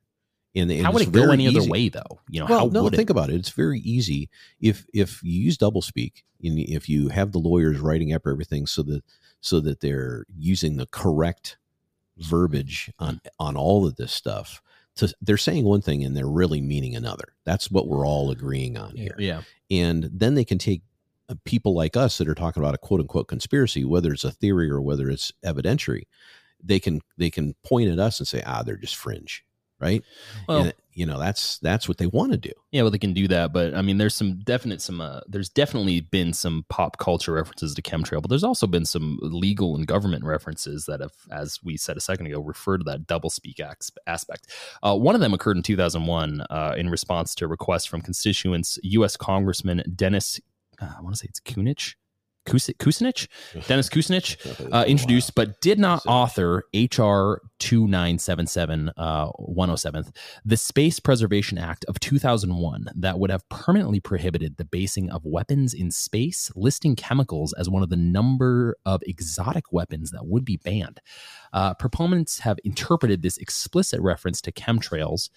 And, and how would it go any other way, though? You know, well, how no, would think it? about it. It's very easy if if you use doublespeak and if you have the lawyers writing up everything so that so that they're using the correct verbiage on on all of this stuff. To, they're saying one thing and they're really meaning another. That's what we're all agreeing on here. Yeah, And then they can take uh, people like us that are talking about a quote unquote conspiracy, whether it's a theory or whether it's evidentiary. They can they can point at us and say, ah, they're just fringe, right? well, and, you know that's that's what they want to do. yeah, well, they can do that, but I mean, there's some definite some. Uh, there's definitely been some pop culture references to chemtrail, but there's also been some legal and government references that have, as we said a second ago, refer to that double speak aspect. Uh, one of them occurred in 2001 uh, in response to a request from constituents, U.S. Congressman Dennis. Uh, I want to say it's Kunich. Kucinich, Dennis Kucinich, uh, introduced, but did not author HR 2977 uh, 107th, the Space Preservation Act of 2001, that would have permanently prohibited the basing of weapons in space, listing chemicals as one of the number of exotic weapons that would be banned. Uh, proponents have interpreted this explicit reference to chemtrails.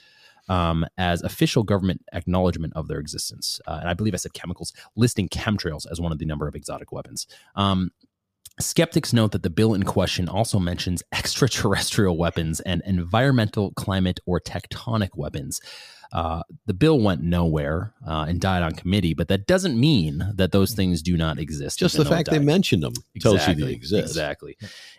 Um, as official government acknowledgement of their existence. Uh, and I believe I said chemicals, listing chemtrails as one of the number of exotic weapons. Um, Skeptics note that the bill in question also mentions extraterrestrial weapons and environmental, climate, or tectonic weapons. Uh, the bill went nowhere uh, and died on committee, but that doesn't mean that those things do not exist. Just the fact they mentioned them tells you they exist. Exactly.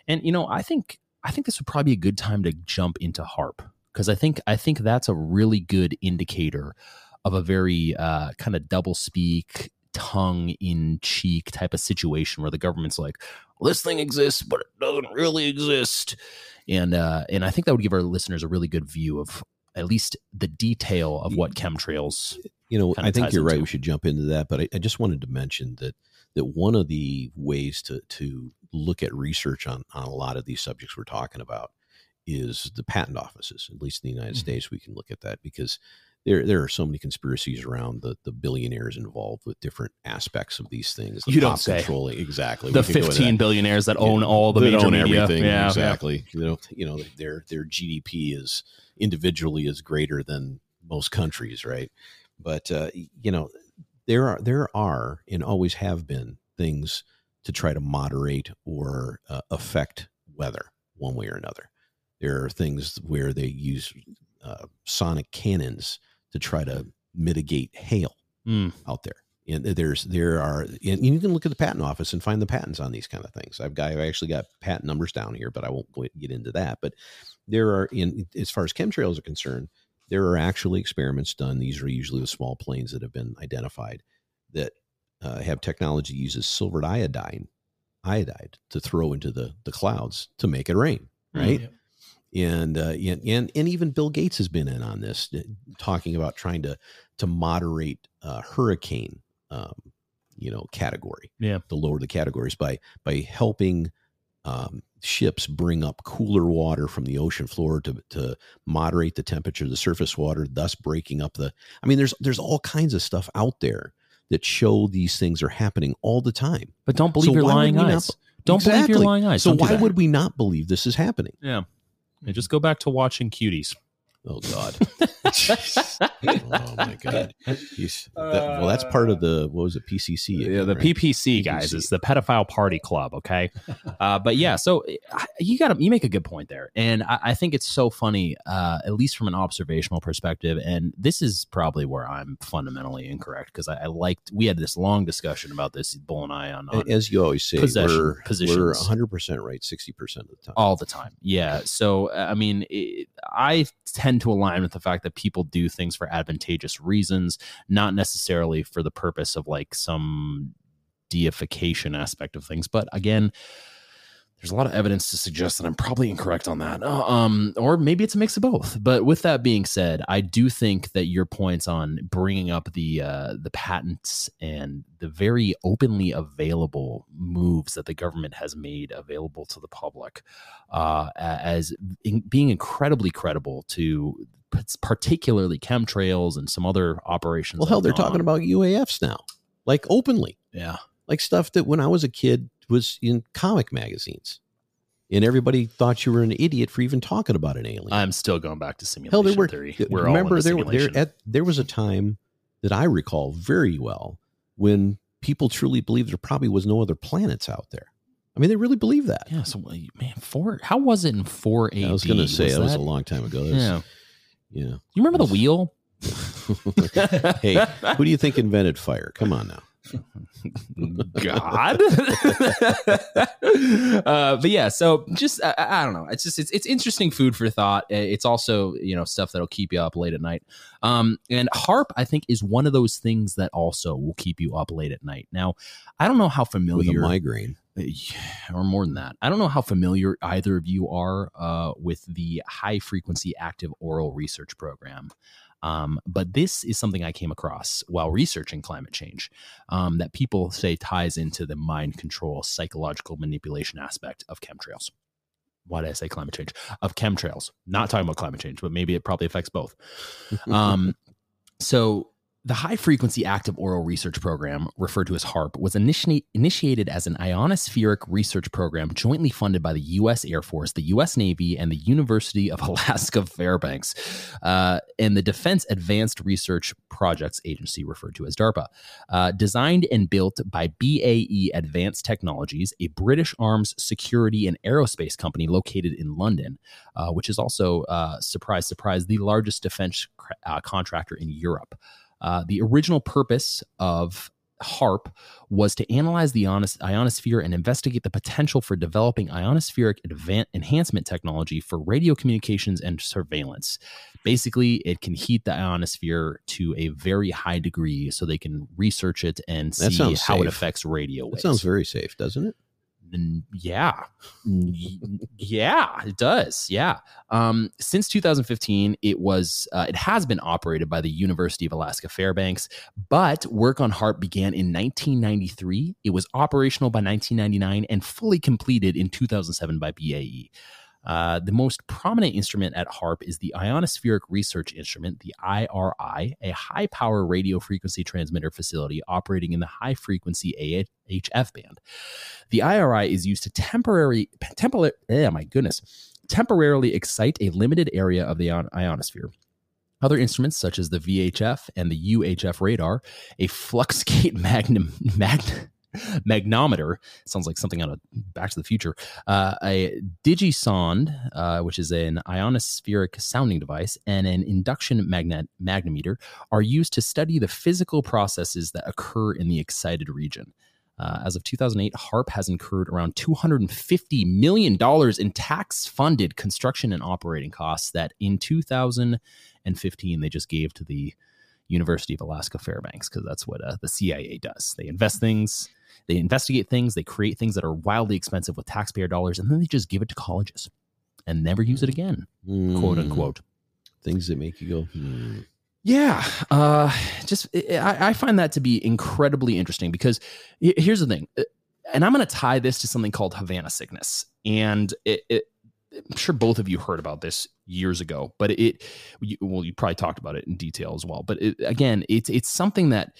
And you know, I think I think this would probably be a good time to jump into HAARP because I think I think that's a really good indicator of a very uh, kind of double speak, tongue in cheek type of situation where the government's like, well, "This thing exists, but it doesn't really exist," and uh, and I think that would give our listeners a really good view of at least the detail of what chemtrails. You know, I think you're right. We should jump into that, but I, I just wanted to mention that that one of the ways to to look at research on on a lot of these subjects we're talking about is the patent offices. At least in the United Mhm. States, we can look at that because there there are so many conspiracies around the the billionaires involved with different aspects of these things. The You don't say. controlling exactly The We could go into that. fifteen billionaires that own all the That major own media, everything. yeah, yeah. exactly. You know, you know, their their GDP is individually is greater than most countries, right? But uh, you know, there are there are and always have been things to try to moderate or uh, affect weather one way or another. There are things where they use uh, sonic cannons to try to mitigate hail Mm. out there. And there's there are and you can look at the patent office and find the patents on these kind of things. I've got I've actually got patent numbers down here, but I won't get into that. But there are in as far as chemtrails are concerned, there are actually experiments done. These are usually with small planes that have been identified that uh, have technology uses silvered iodine iodide to throw into the the clouds to make it rain. right? Yep. And, uh, and and and even Bill Gates has been in on this, uh, talking about trying to to moderate uh, hurricane, um, you know, category. Yeah. to lower the categories by by helping um, ships bring up cooler water from the ocean floor to to moderate the temperature of the surface water, thus breaking up the. I mean, there's there's all kinds of stuff out there that show these things are happening all the time. But don't believe So your lying we not eyes. Don't believe your lying eyes. So Don't why would we not believe this is happening? Yeah. And just go back to watching cuties. Oh God! oh my God! That- well, that's part of the what was it PCC? Yeah, the right? PPC guys PPC. is the pedophile party club. Okay, uh, but yeah, so uh, you got you make a good point there, and I, I think it's so funny, uh, at least from an observational perspective. And this is probably where I'm fundamentally incorrect because I, I liked we had this long discussion about this Bull and I on, on As you always say, Possession- we're positions. we're 100 percent right 60 percent of the time. all the time. Yeah. So, uh, I mean, it, I tend to align with the fact that people do things for advantageous reasons, not necessarily for the purpose of like some deification aspect of things. But again, there's a lot of evidence to suggest that I'm probably incorrect on that. Uh, Um, or maybe it's a mix of both. But with that being said, I do think that your points on bringing up the uh, the patents and the very openly available moves that the government has made available to the public uh, as in, being incredibly credible to particularly chemtrails and some other operations. well, hell, they're gone talking about UAFs now, like openly, yeah. like stuff that when I was a kid was in comic magazines, and everybody thought you were an idiot for even talking about an alien. I'm still going back to simulation Hell, there were. theory. We're all remember, the there, were- there at there was a time that I recall very well when people truly believed there probably was no other planets out there. I mean, they really believe that. Yeah, so man, four. How was it in four AD? I was going to say that was a long time ago. Was- Yeah, yeah. you remember the wheel? hey, who do you think invented fire? Come on now. God. uh, but yeah, so just I, I don't know. It's just it's it's interesting food for thought. Uh, It's also you know stuff that'll keep you up late at night. Um, and HAARP, I think, is one of those things that also will keep you up late at night. Now, I don't know how familiar With a migraine. or more than that. I don't know how familiar either of you are uh, with the high frequency active auroral research program. Um, but this is something I came across while researching climate change um, that people say ties into the mind control, psychological manipulation aspect of chemtrails. Why did I say climate change? Of chemtrails. Not talking about climate change, but maybe it probably affects both. Um, so the high frequency active auroral research program, referred to as HAARP, was initiate, initiated as an ionospheric research program jointly funded by the U.S. Air Force, the U.S. Navy, and the University of Alaska Fairbanks, uh, and the Defense Advanced Research Projects Agency, referred to as DARPA. Uh, designed and built by BAE Advanced Technologies, a British arms security and aerospace company located in London, uh, which is also, uh, surprise, surprise, the largest defense cr- uh, contractor in Europe. Uh, the original purpose of HAARP was to analyze the ionos- ionosphere and investigate the potential for developing ionospheric advan- enhancement technology for radio communications and surveillance. Basically, it can heat the ionosphere to a very high degree so they can research it and see how it affects radio That sounds very safe, doesn't it? Yeah. Yeah it does. Yeah. Um since 2015 it was uh, it has been operated by the university of alaska fairbanks but work on HAARP began in 1993 it was operational by 1999 and fully completed in 2007 by bae uh, the most prominent instrument at HAARP is the Ionospheric Research Instrument, the IRI, a high power radio frequency transmitter facility operating in the high frequency AHF band. The IRI is used to temporary, temporary, eh, my goodness, temporarily excite a limited area of the ion- ionosphere. Other instruments such as the VHF and the UHF radar, a fluxgate magnum, magn, magnometer, sounds like something out of Back to the Future, uh, a digisonde, uh, which is an ionospheric sounding device, and an induction magnet magnometer are used to study the physical processes that occur in the excited region. Uh, as of 2008, HAARP has incurred around $250 million in tax funded construction and operating costs that in 2015 they just gave to the University of Alaska Fairbanks because that's what uh, the CIA does. They invest things, they investigate things, they create things that are wildly expensive with taxpayer dollars, and then they just give it to colleges. and never use it again, quote Mm. unquote. Things that make you go, hmm. Yeah, uh, just I, I find that to be incredibly interesting because here's the thing, uh, and I'm going to tie this to something called Havana sickness, and it, it, I'm sure both of you heard about this years ago, but it, you, well, you probably talked about it in detail as well. But it, again, it's it's something that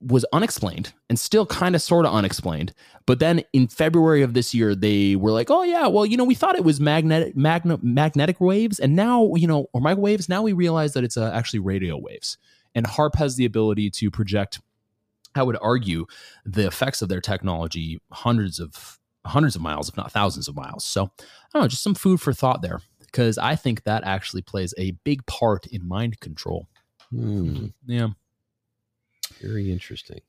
was unexplained and still kind of sort of unexplained. But then in February of this year, they were like, "Oh yeah, well, you know, we thought it was magnetic magna, magnetic waves, and now you know, or microwaves. Now we realize that it's uh, actually radio waves." And HAARP has the ability to project. I would argue the effects of their technology hundreds of hundreds of miles, if not thousands of miles. So I don't know, just some food for thought there, because I think that actually plays a big part in mind control. Hmm, Yeah. Very interesting.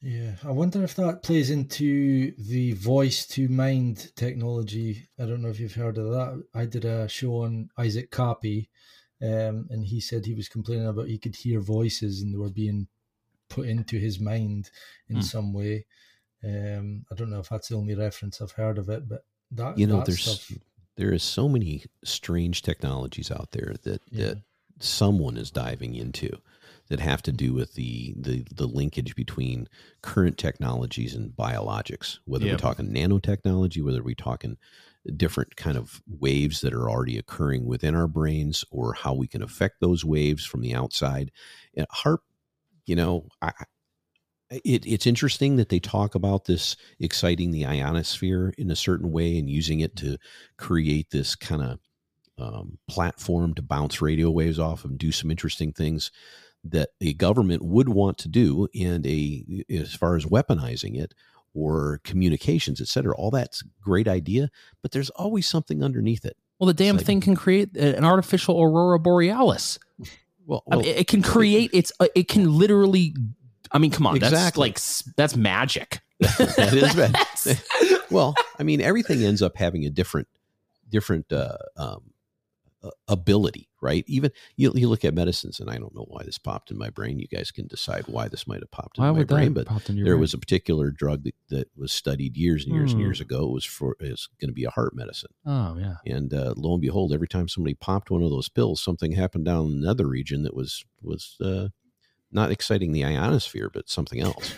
Yeah, I wonder if that plays into the voice to mind technology. I don't know if you've heard of that. I did a show on Isaac Copy, um, and he said he was complaining about he could hear voices and they were being put into his mind in Hmm. some way. Um, I don't know if that's the only reference I've heard of it, but that You know, that there's stuff, there is so many strange technologies out there that yeah. that someone is diving into that have to do with the the the linkage between current technologies and biologics whether Yeah. we're talking nanotechnology whether we're talking different kind of waves that are already occurring within our brains or how we can affect those waves from the outside And HAARP you know I, I- it, it's interesting that they talk about this exciting the ionosphere in a certain way and using it to create this kind of um, platform to bounce radio waves off and do some interesting things that a government would want to do and a as far as weaponizing it or communications et cetera all that's great idea but there's always something underneath it Well, the damn like- thing can create an artificial aurora borealis. well, I mean, it can create it's uh, it can literally. I mean, come on, that's Exactly. like that's magic. that is. That's- well i mean everything ends up having a different different uh, um, ability right even you, you look at medicines and i don't know why this popped in my brain you guys can decide why this might have popped in Why my brain but pop into your there brain? was a particular drug that, that was studied years and years and Hmm. years ago it was for is going to be a heart medicine oh yeah. and uh, lo and behold every time somebody popped one of those pills something happened down in another region that was was uh, not exciting the ionosphere but something else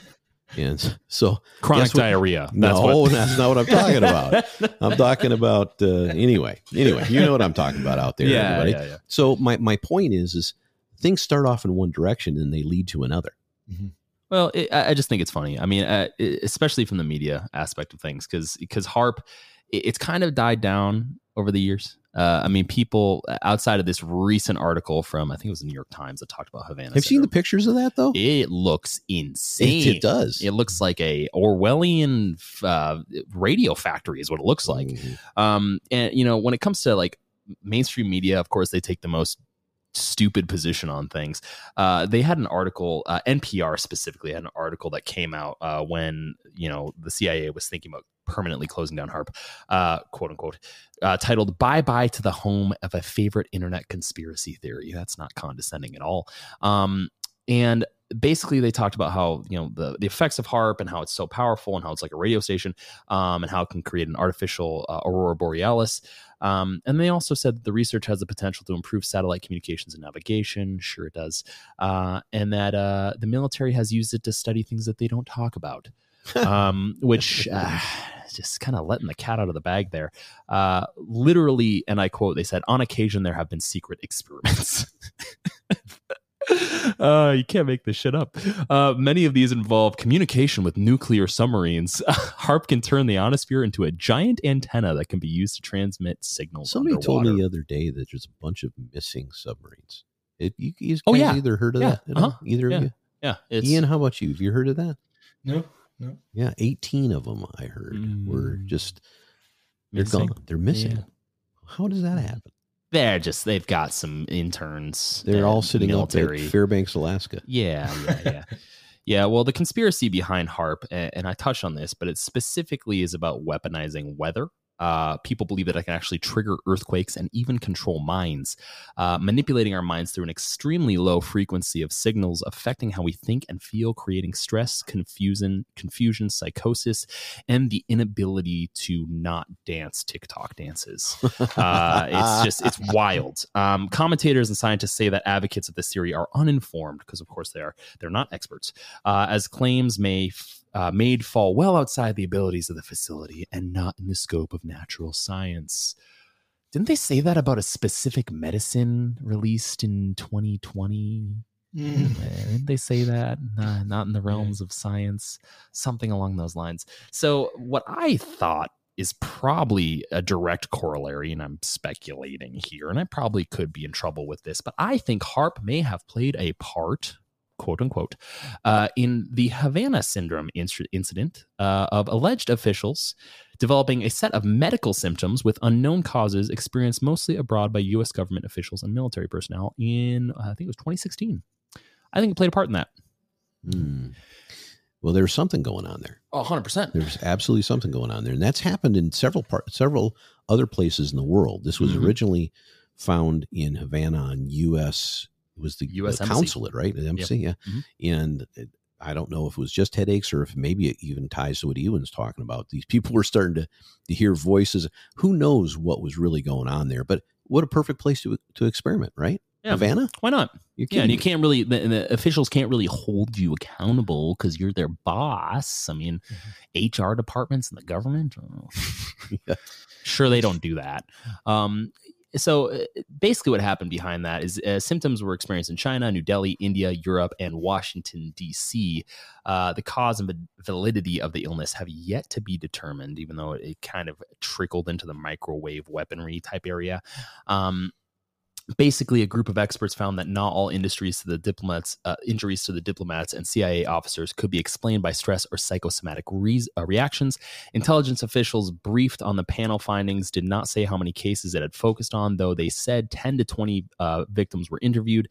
and so Chronic Guess what? diarrhea. That's no, what. that's not what I'm talking about. I'm talking about uh, anyway. Anyway, you know what I'm talking about out there, yeah, everybody. yeah, yeah. So my my point is is things start off in one direction and they lead to another. Well, it, I I just think it's funny. I mean, uh, especially from the media aspect of things, because because HAARP, it, it's kind of died down over the years. Uh, I mean, people outside of this recent article from I think it was the New York Times that talked about Havana. Have you seen the pictures of that though? It looks insane. It, it does. It looks like a Orwellian uh, radio factory, is what it looks like. Mhm. Um, and you know, when it comes to like mainstream media, of course, they take the most stupid position on things. Uh, they had an article, uh, NPR specifically had an article that came out uh, when you know the CIA was thinking about permanently closing down HAARP, uh, quote unquote, uh, titled "Bye Bye to the Home of a Favorite Internet Conspiracy Theory." That's not condescending at all. Um, and basically they talked about how you know the, the effects of HAARP and how it's so powerful and how it's like a radio station um, and how it can create an artificial uh, aurora borealis. Um, and they also said that the research has the potential to improve satellite communications and navigation. Sure it does. Uh, and that uh, the military has used it to study things that they don't talk about um, which uh, just kind of letting the cat out of the bag there. Uh, literally and i quote they said on occasion there have been secret experiments Uh, you can't make this shit up. Uh, many of these involve communication with nuclear submarines. HAARP can turn the ionosphere into a giant antenna that can be used to transmit signals. Somebody told me the other day that there's a bunch of missing submarines. It, you, you guys Oh, yeah. either heard of Yeah. that? Uh-huh. Either Yeah. of you? Yeah, it's Ian, how about you? Have you heard of that? No, no. Yeah, 18 of them I heard were Mm. just they're missing. gone. They're missing. Yeah. How does that happen? They're just they've got some interns. They're all sitting military. up at Fairbanks, Alaska. Yeah, yeah, yeah. yeah, well, the conspiracy behind HAARP, and I touched on this, but it specifically is about weaponizing weather. Uh, people believe that it can actually trigger earthquakes and even control minds, uh, manipulating our minds through an extremely low frequency of signals affecting how we think and feel, creating stress, confusion, confusion, psychosis, and the inability to not dance TikTok dances. Uh, it's just it's wild. Um, commentators and scientists say that advocates of this theory are uninformed because, of course, they are they're not experts, uh, as claims may. Uh, made fall well outside the abilities of the facility and not in the scope of natural science. Didn't they say that about a specific medicine released in 2020? Mm. Didn't they say that? Nah, not in the realms of science, something along those lines. So, what I thought is probably a direct corollary, and I'm speculating here, and I probably could be in trouble with this, but I think HAARP may have played a part, quote unquote, uh, in the Havana syndrome inc- incident uh, of alleged officials developing a set of medical symptoms with unknown causes experienced mostly abroad by U.S. government officials and military personnel in, uh, I think it was 2016. I think it played a part in that. Hmm. Well, there's something going on there. Oh, 100%. There's absolutely something going on there, and that's happened in several part, several other places in the world. This was Mhm. originally found in Havana on U.S. It was the US the consulate, right? The embassy, yeah. Mhm. And it, I don't know if it was just headaches or if maybe it even ties to what Ewan's talking about. These people were starting to to hear voices. Who knows what was really going on there? But what a perfect place to to experiment, right? Yeah. Havana. Why not? Yeah, and you can't really, the, the officials can't really hold you accountable because you're their boss. I mean, HR departments and the government. oh. Yeah. Sure, they don't do that. Um, so uh, basically, what happened behind that is uh, symptoms were experienced in China, New Delhi, India, Europe, and Washington, D.C. Uh, the cause and validity of the illness have yet to be determined, even though it kind of trickled into the microwave weaponry type area. Um, basically a group of experts found that not all industries to the diplomats uh, injuries to the diplomats and cia officers could be explained by stress or psychosomatic re- uh, reactions intelligence officials briefed on the panel findings did not say how many cases it had focused on though they said 10 to 20 uh, victims were interviewed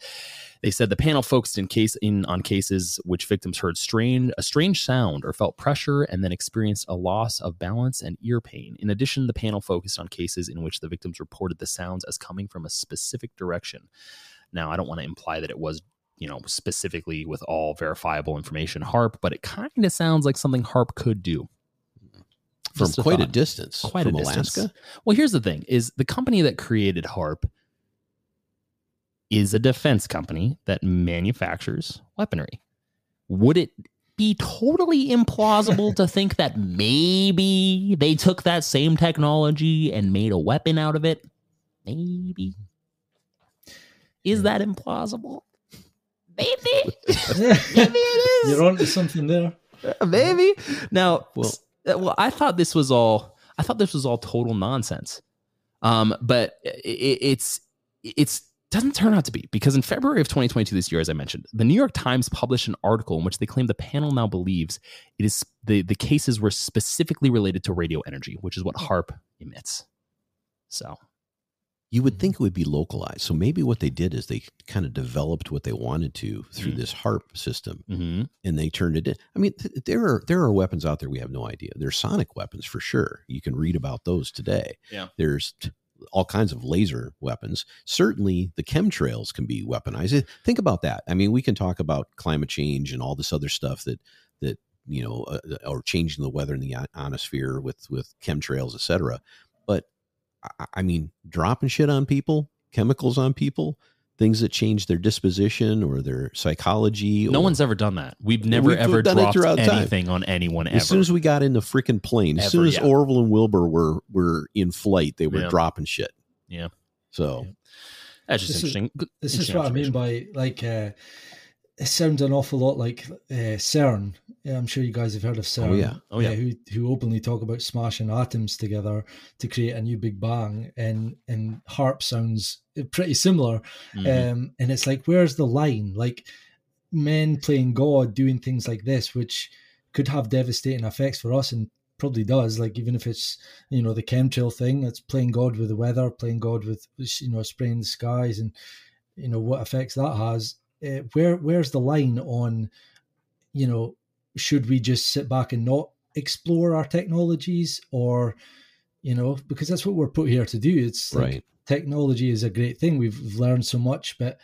they said the panel focused in case in on cases which victims heard strange a strange sound or felt pressure and then experienced a loss of balance and ear pain. In addition, the panel focused on cases in which the victims reported the sounds as coming from a specific direction. Now, I don't want to imply that it was you know specifically with all verifiable information HAARP, but it kind of sounds like something HAARP could do. Mm-hmm. from Just a quite a distance. Quite from a distance. Alaska. Well, here's the thing: is the company that created HAARP is a defense company that manufactures weaponry. Would it be totally implausible to think that maybe they took that same technology and made a weapon out of it? Maybe. Is that implausible? Maybe. Maybe it is. You're onto something there. maybe now Well- well well i thought this was all i thought this was all total nonsense um but it, it's it's doesn't turn out to be because in february of 2022 this year as i mentioned the new york times published an article in which they claim the panel now believes it is the the cases were specifically related to radio energy which is what HAARP emits so You would think it would be localized. So maybe what they did is they kind of developed what they wanted to through Mm. this HAARP system, mhm. and they turned it in. I mean, th- there are there are weapons out there we have no idea. There's sonic weapons for sure. You can read about those today. Yeah. There's t- all kinds of laser weapons. Certainly, the chemtrails can be weaponized. Eh, Think about that. I mean, we can talk about climate change and all this other stuff that that you know, uh, or changing the weather in the ionosphere with with chemtrails, et cetera. But I, I mean, dropping shit on people, chemicals on people, things that change their disposition or their psychology. no or- one's ever done that we've never We've ever done it dropped throughout time. anything on anyone ever As soon as we got in the freaking plane, as Ever, soon as yeah. Orville and Wilbur were were in flight, they were Yeah. dropping shit. Yeah. So that's just This is- interesting Good- This is what I mean by like uh, it sounds an awful lot like uh, CERN. Yeah, I'm sure you guys have heard of CERN. Oh, yeah. Oh, yeah. who who openly talk about smashing atoms together to create a new Big Bang, and and HAARP sounds pretty similar. Mhm. Um, and it's like, where's the line? Like men playing God doing things like this, which could have devastating effects for us, and probably does. Like even if it's you know the chemtrail thing, it's playing God with the weather, playing God with you know spraying the skies, and you know what effects that has. Uh, where where's the line on, you know, should we just sit back and not explore our technologies, or you know, because that's what we're put here to do. It's like Right. technology is a great thing. We've learned so much, but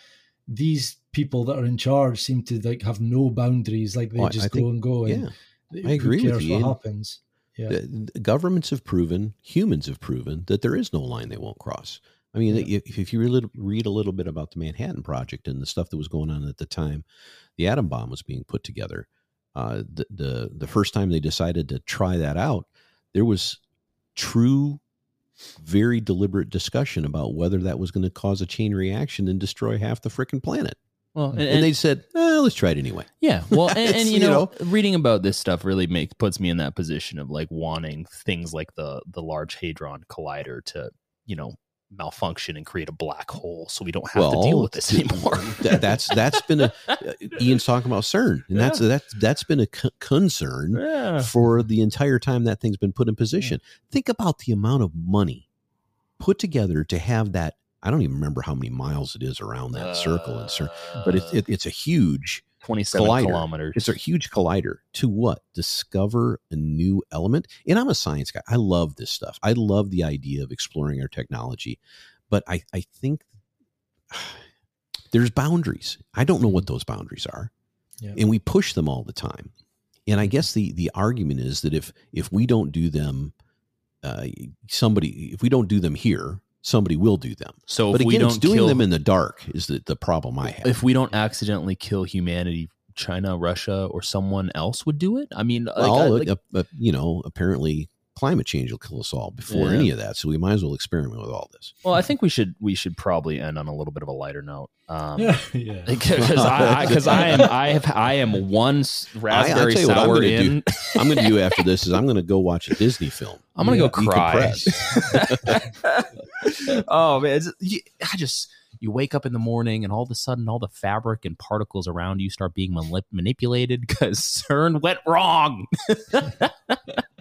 these people that are in charge seem to like have no boundaries. Like they Oh, I- just I go think- and go. And Yeah. I agree with you, What happens? Yeah. The- the governments have proven, humans have proven that there is no line they won't cross. I mean, Yeah. if, if you really read a little bit about the Manhattan Project and the stuff that was going on at the time, the atom bomb was being put together. Uh, the, the the first time they decided to try that out, there was true, very deliberate discussion about whether that was going to cause a chain reaction and destroy half the freaking planet. Well, and, And, they said, eh, "Let's try it anyway." Yeah, well, and, and you you know, reading about this stuff really makes puts me in that position of like wanting things like the the Large Hadron Collider to you know malfunction and create a black hole, so we don't have to deal with this anymore. that- that's that's been a uh, Ian's talking about CERN, and that's that's that's been a c- concern yeah. for the entire time that thing's been put in position. Think about the amount of money put together to have that. I don't even remember how many miles it is around that circle in CERN, but it's it, it's a huge twenty-seven collider. kilometers. it's a huge collider to what discover a new element. And I'm a science guy. I love this stuff. I love the idea of exploring our technology, but I I think there's boundaries. I don't know what those boundaries are Yeah. and we push them all the time. And I guess the the argument is that if if we don't do them, uh, somebody if we don't do them here, somebody will do them. so but if we again, it's don't doing kill, them in the dark is the, the problem I have. if we don't accidentally kill humanity, China, Russia, or someone else would do it. I mean, like, I- like- uh, uh, you know, apparently climate change will kill us all before Yeah. any of that. So we might as well experiment with all this. well, I think we should we should probably end on a little bit of a lighter note. Um, yeah. yeah. because I because I, am I have I am one raspberry tell you what I'm sour gonna in. I'm going to do after this is I'm going to go watch a Disney film. I'm gonna Yeah, go cry. oh man, you, I just you wake up in the morning and all of a sudden all the fabric and particles around you start being manip- manipulated because CERN went wrong.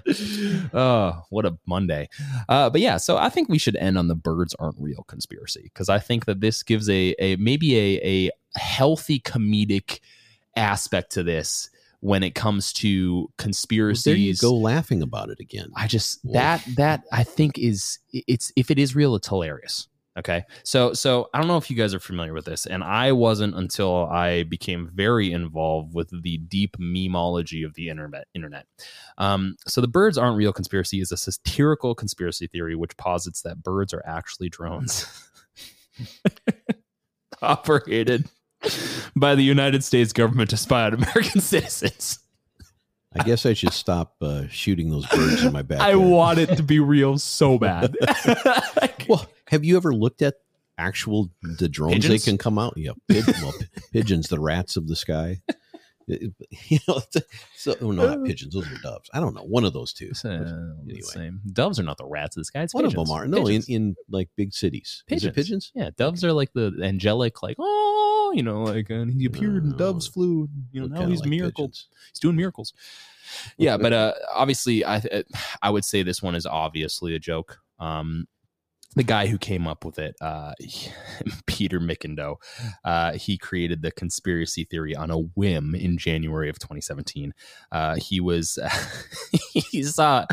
oh, what a Monday! Uh, but yeah, so I think we should end on the birds aren't real conspiracy because I think that this gives a a maybe a a healthy comedic aspect to this when it comes to Well, conspiracies. there you go laughing about it again. I just Wolf. that that I think is it's if it is real, it's hilarious. Okay, so so I don't know if you guys are familiar with this, and I wasn't until I became very involved with the deep memology of the internet. Internet. Um, so the birds aren't real conspiracy is a satirical conspiracy theory which posits that birds are actually drones operated by the United States government to spy on American citizens. I guess I should stop uh, shooting those birds in my back. I want it to be real so bad. Well, have you ever looked at actual the drones Pigeons? they can come out? Yeah, pid- well, pigeons, the rats of the sky. You know, so oh, no, not pigeons. Those are doves. I don't know. One of those two. Uh, Anyway. same. Doves are not the rats of the sky. It's One pigeons. of them are no in, Pigeons. in like big cities. It pigeons? Yeah, doves are like the angelic, like oh, you know, like and he appeared and No. doves flew. You know, now he's like miracle. pigeons. He's doing miracles. Yeah, but uh, obviously, I I would say this one is obviously a joke. Um, the guy who came up with it, uh, Peter McIndoe, uh, he created the conspiracy theory on a whim in January of 2017. Uh, he was he saw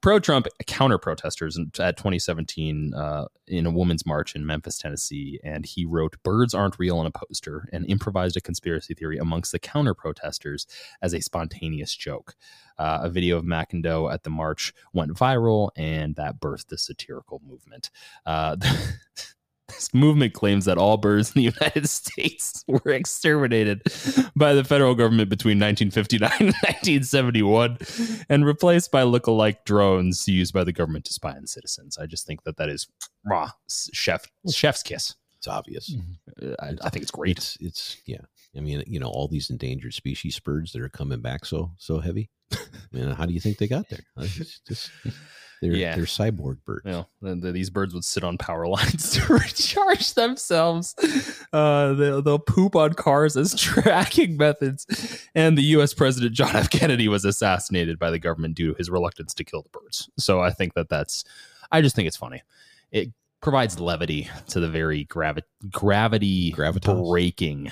pro-Trump counter-protesters at 2017 uh, in a women's march in Memphis, Tennessee, and he wrote "Birds aren't real" on a poster and improvised a conspiracy theory amongst the counter-protesters as a spontaneous joke. Uh, a video of McIndoe at the march went viral, and that birthed the satirical movement. Uh, this movement claims that all birds in the United States were exterminated by the federal government between 1959 and 1971 and replaced by look-alike drones used by the government to spy on citizens. I just think that that is raw chef chef's kiss. It's obvious. Uh, I, I think it's great. It's it's yeah. I mean, you know, all these endangered species birds that are coming back so so heavy. I mean, how do you think they got there? It's just they're Yeah. they're cyborg birds. you know, the, the- these birds would sit on power lines to recharge themselves. Uh, they'll, they'll poop on cars as tracking methods. And the U.S. President John F. Kennedy was assassinated by the government due to his reluctance to kill the birds. So I think that that's, I just think it's funny. It provides levity to the very gravi- gravity Gravitas. breaking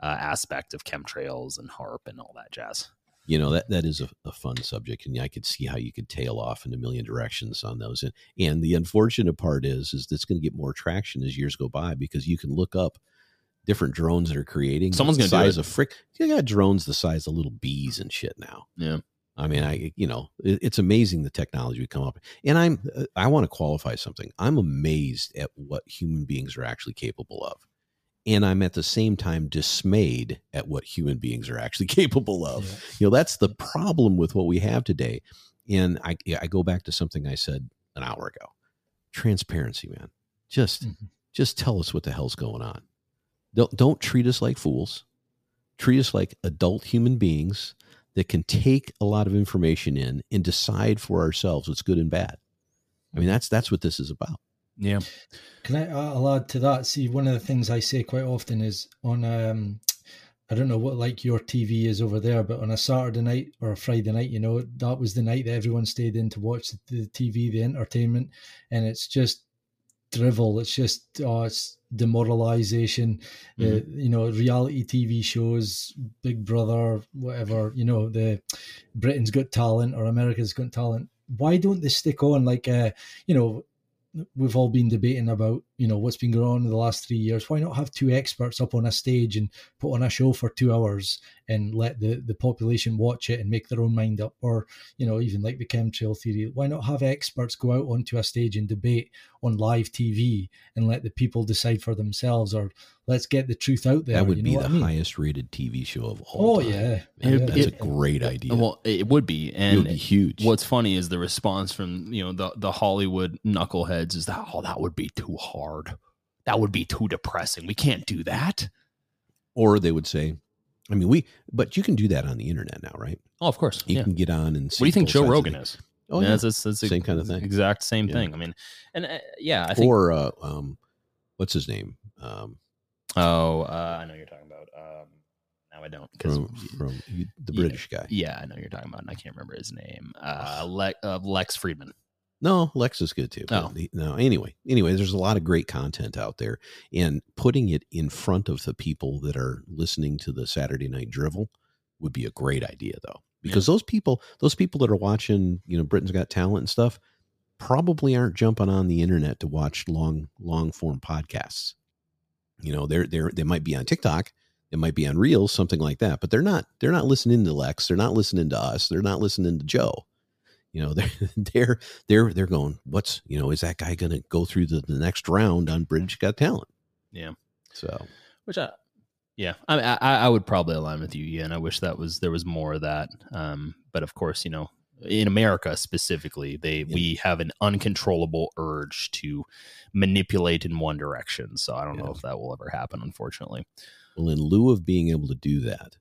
uh, aspect of chemtrails and HAARP and all that jazz. You know that that is a, a fun subject, and I could see how you could tail off in a million directions on those. And and the unfortunate part is is that's going to get more traction as years go by because you can look up different drones that are creating. Someone's the gonna do size of frick. You got drones the size of little bees and shit now. Yeah. I mean, I you know, it, it's amazing the technology we come up. And I'm uh, I want to qualify something. I'm amazed at what human beings are actually capable of. And I'm at the same time dismayed at what human beings are actually capable of. Yeah. You know, that's the problem with what we have today. And I I go back to something I said an hour ago. Transparency, man. Just Mhm. just tell us what the hell's going on. Don't don't treat us like fools. Treat us like adult human beings that can take a lot of information in and decide for ourselves what's good and bad. I mean, that's that's what this is about. Yeah. Can I? I'll add to that. See, one of the things I say quite often is on. um I don't know what like your TV is over there, but on a Saturday night or a Friday night, you know, that was the night that everyone stayed in to watch the, TV, the entertainment, and it's just drivel. It's just oh, it's demoralization. Uh, you know, reality TV shows, Big Brother, whatever. You know, the Britain's Got Talent or America's Got Talent. Why don't they stick on like uh, you know? We've all been debating about you know what's been going on in the last three years why not have two experts up on a stage and put on a show for two hours and let the the population watch it and make their own mind up or you know even like the chemtrail theory why not have experts go out onto a stage and debate on live tv and let the people decide for themselves or let's get the truth out there that would you be the I mean? highest rated TV show of all oh time. yeah, Man, yeah. that's a It- great idea. Well, it would be, it and would be huge. what's funny is the response from you know the the Hollywood knuckleheads is that oh that would be too hard, that would be too depressing. We can't do that. or they would say, I mean, we, but you can do that on the internet now, right? Oh, of course. You Yeah. can get on and see. What do you think Joe Rogan is? Oh, Yeah, yeah. it's, it's Same kind of thing. Exact same Yeah. thing. I mean, and uh, yeah, I think. or uh, um, what's his name? Um, oh, uh, I know you're talking about. Um, now I don't because from, from the Yeah. British guy. yeah, I know you're talking about, and I can't remember his name. Uh, Le- uh Lex Fridman. No, Lex is good too. Oh. no. Anyway, anyway, there's a lot of great content out there, and putting it in front of the people that are listening to the Saturday Night Drivel would be a great idea, though, because those people, those people that are watching, you know, Britain's Got Talent and stuff, probably aren't jumping on the internet to watch long, long form podcasts. You know, they're they're they might be on TikTok, it might be on Reels, something like that, but they're not they're not listening to Lex, they're not listening to us, they're not listening to Joe. You know, they're they're they're they're going, what's you know, is that guy going to go through the, the next round on British Got Talent? Yeah. So which I, yeah, I, I I would probably align with you, Ian. I wish that was there was more of that. Um, but of course, you know, in America specifically, they Yeah. we have an uncontrollable urge to manipulate in one direction. So I don't know if that will ever happen, unfortunately. Well, in lieu of being able to do that,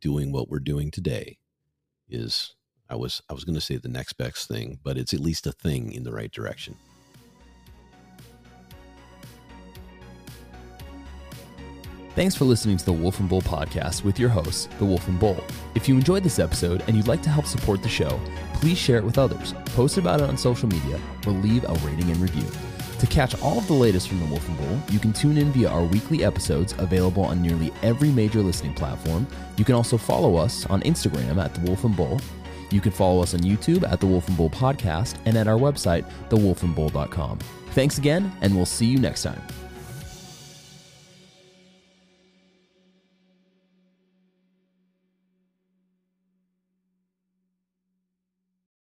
doing what we're doing today is I was I was going to say the next best thing, but it's at least a thing in the right direction. Thanks for listening to the Wolf and Bull podcast with your hosts, the Wolf and Bull. If you enjoyed this episode and you'd like to help support the show, please share it with others, post about it on social media, or leave a rating and review. To catch all of the latest from the Wolf and Bull, you can tune in via our weekly episodes available on nearly every major listening platform. You can also follow us on Instagram at the Wolf and Bull. You can follow us on YouTube at the Wolf and Bull podcast and at our website, thewolfandbull.com. Thanks again, and we'll see you next time.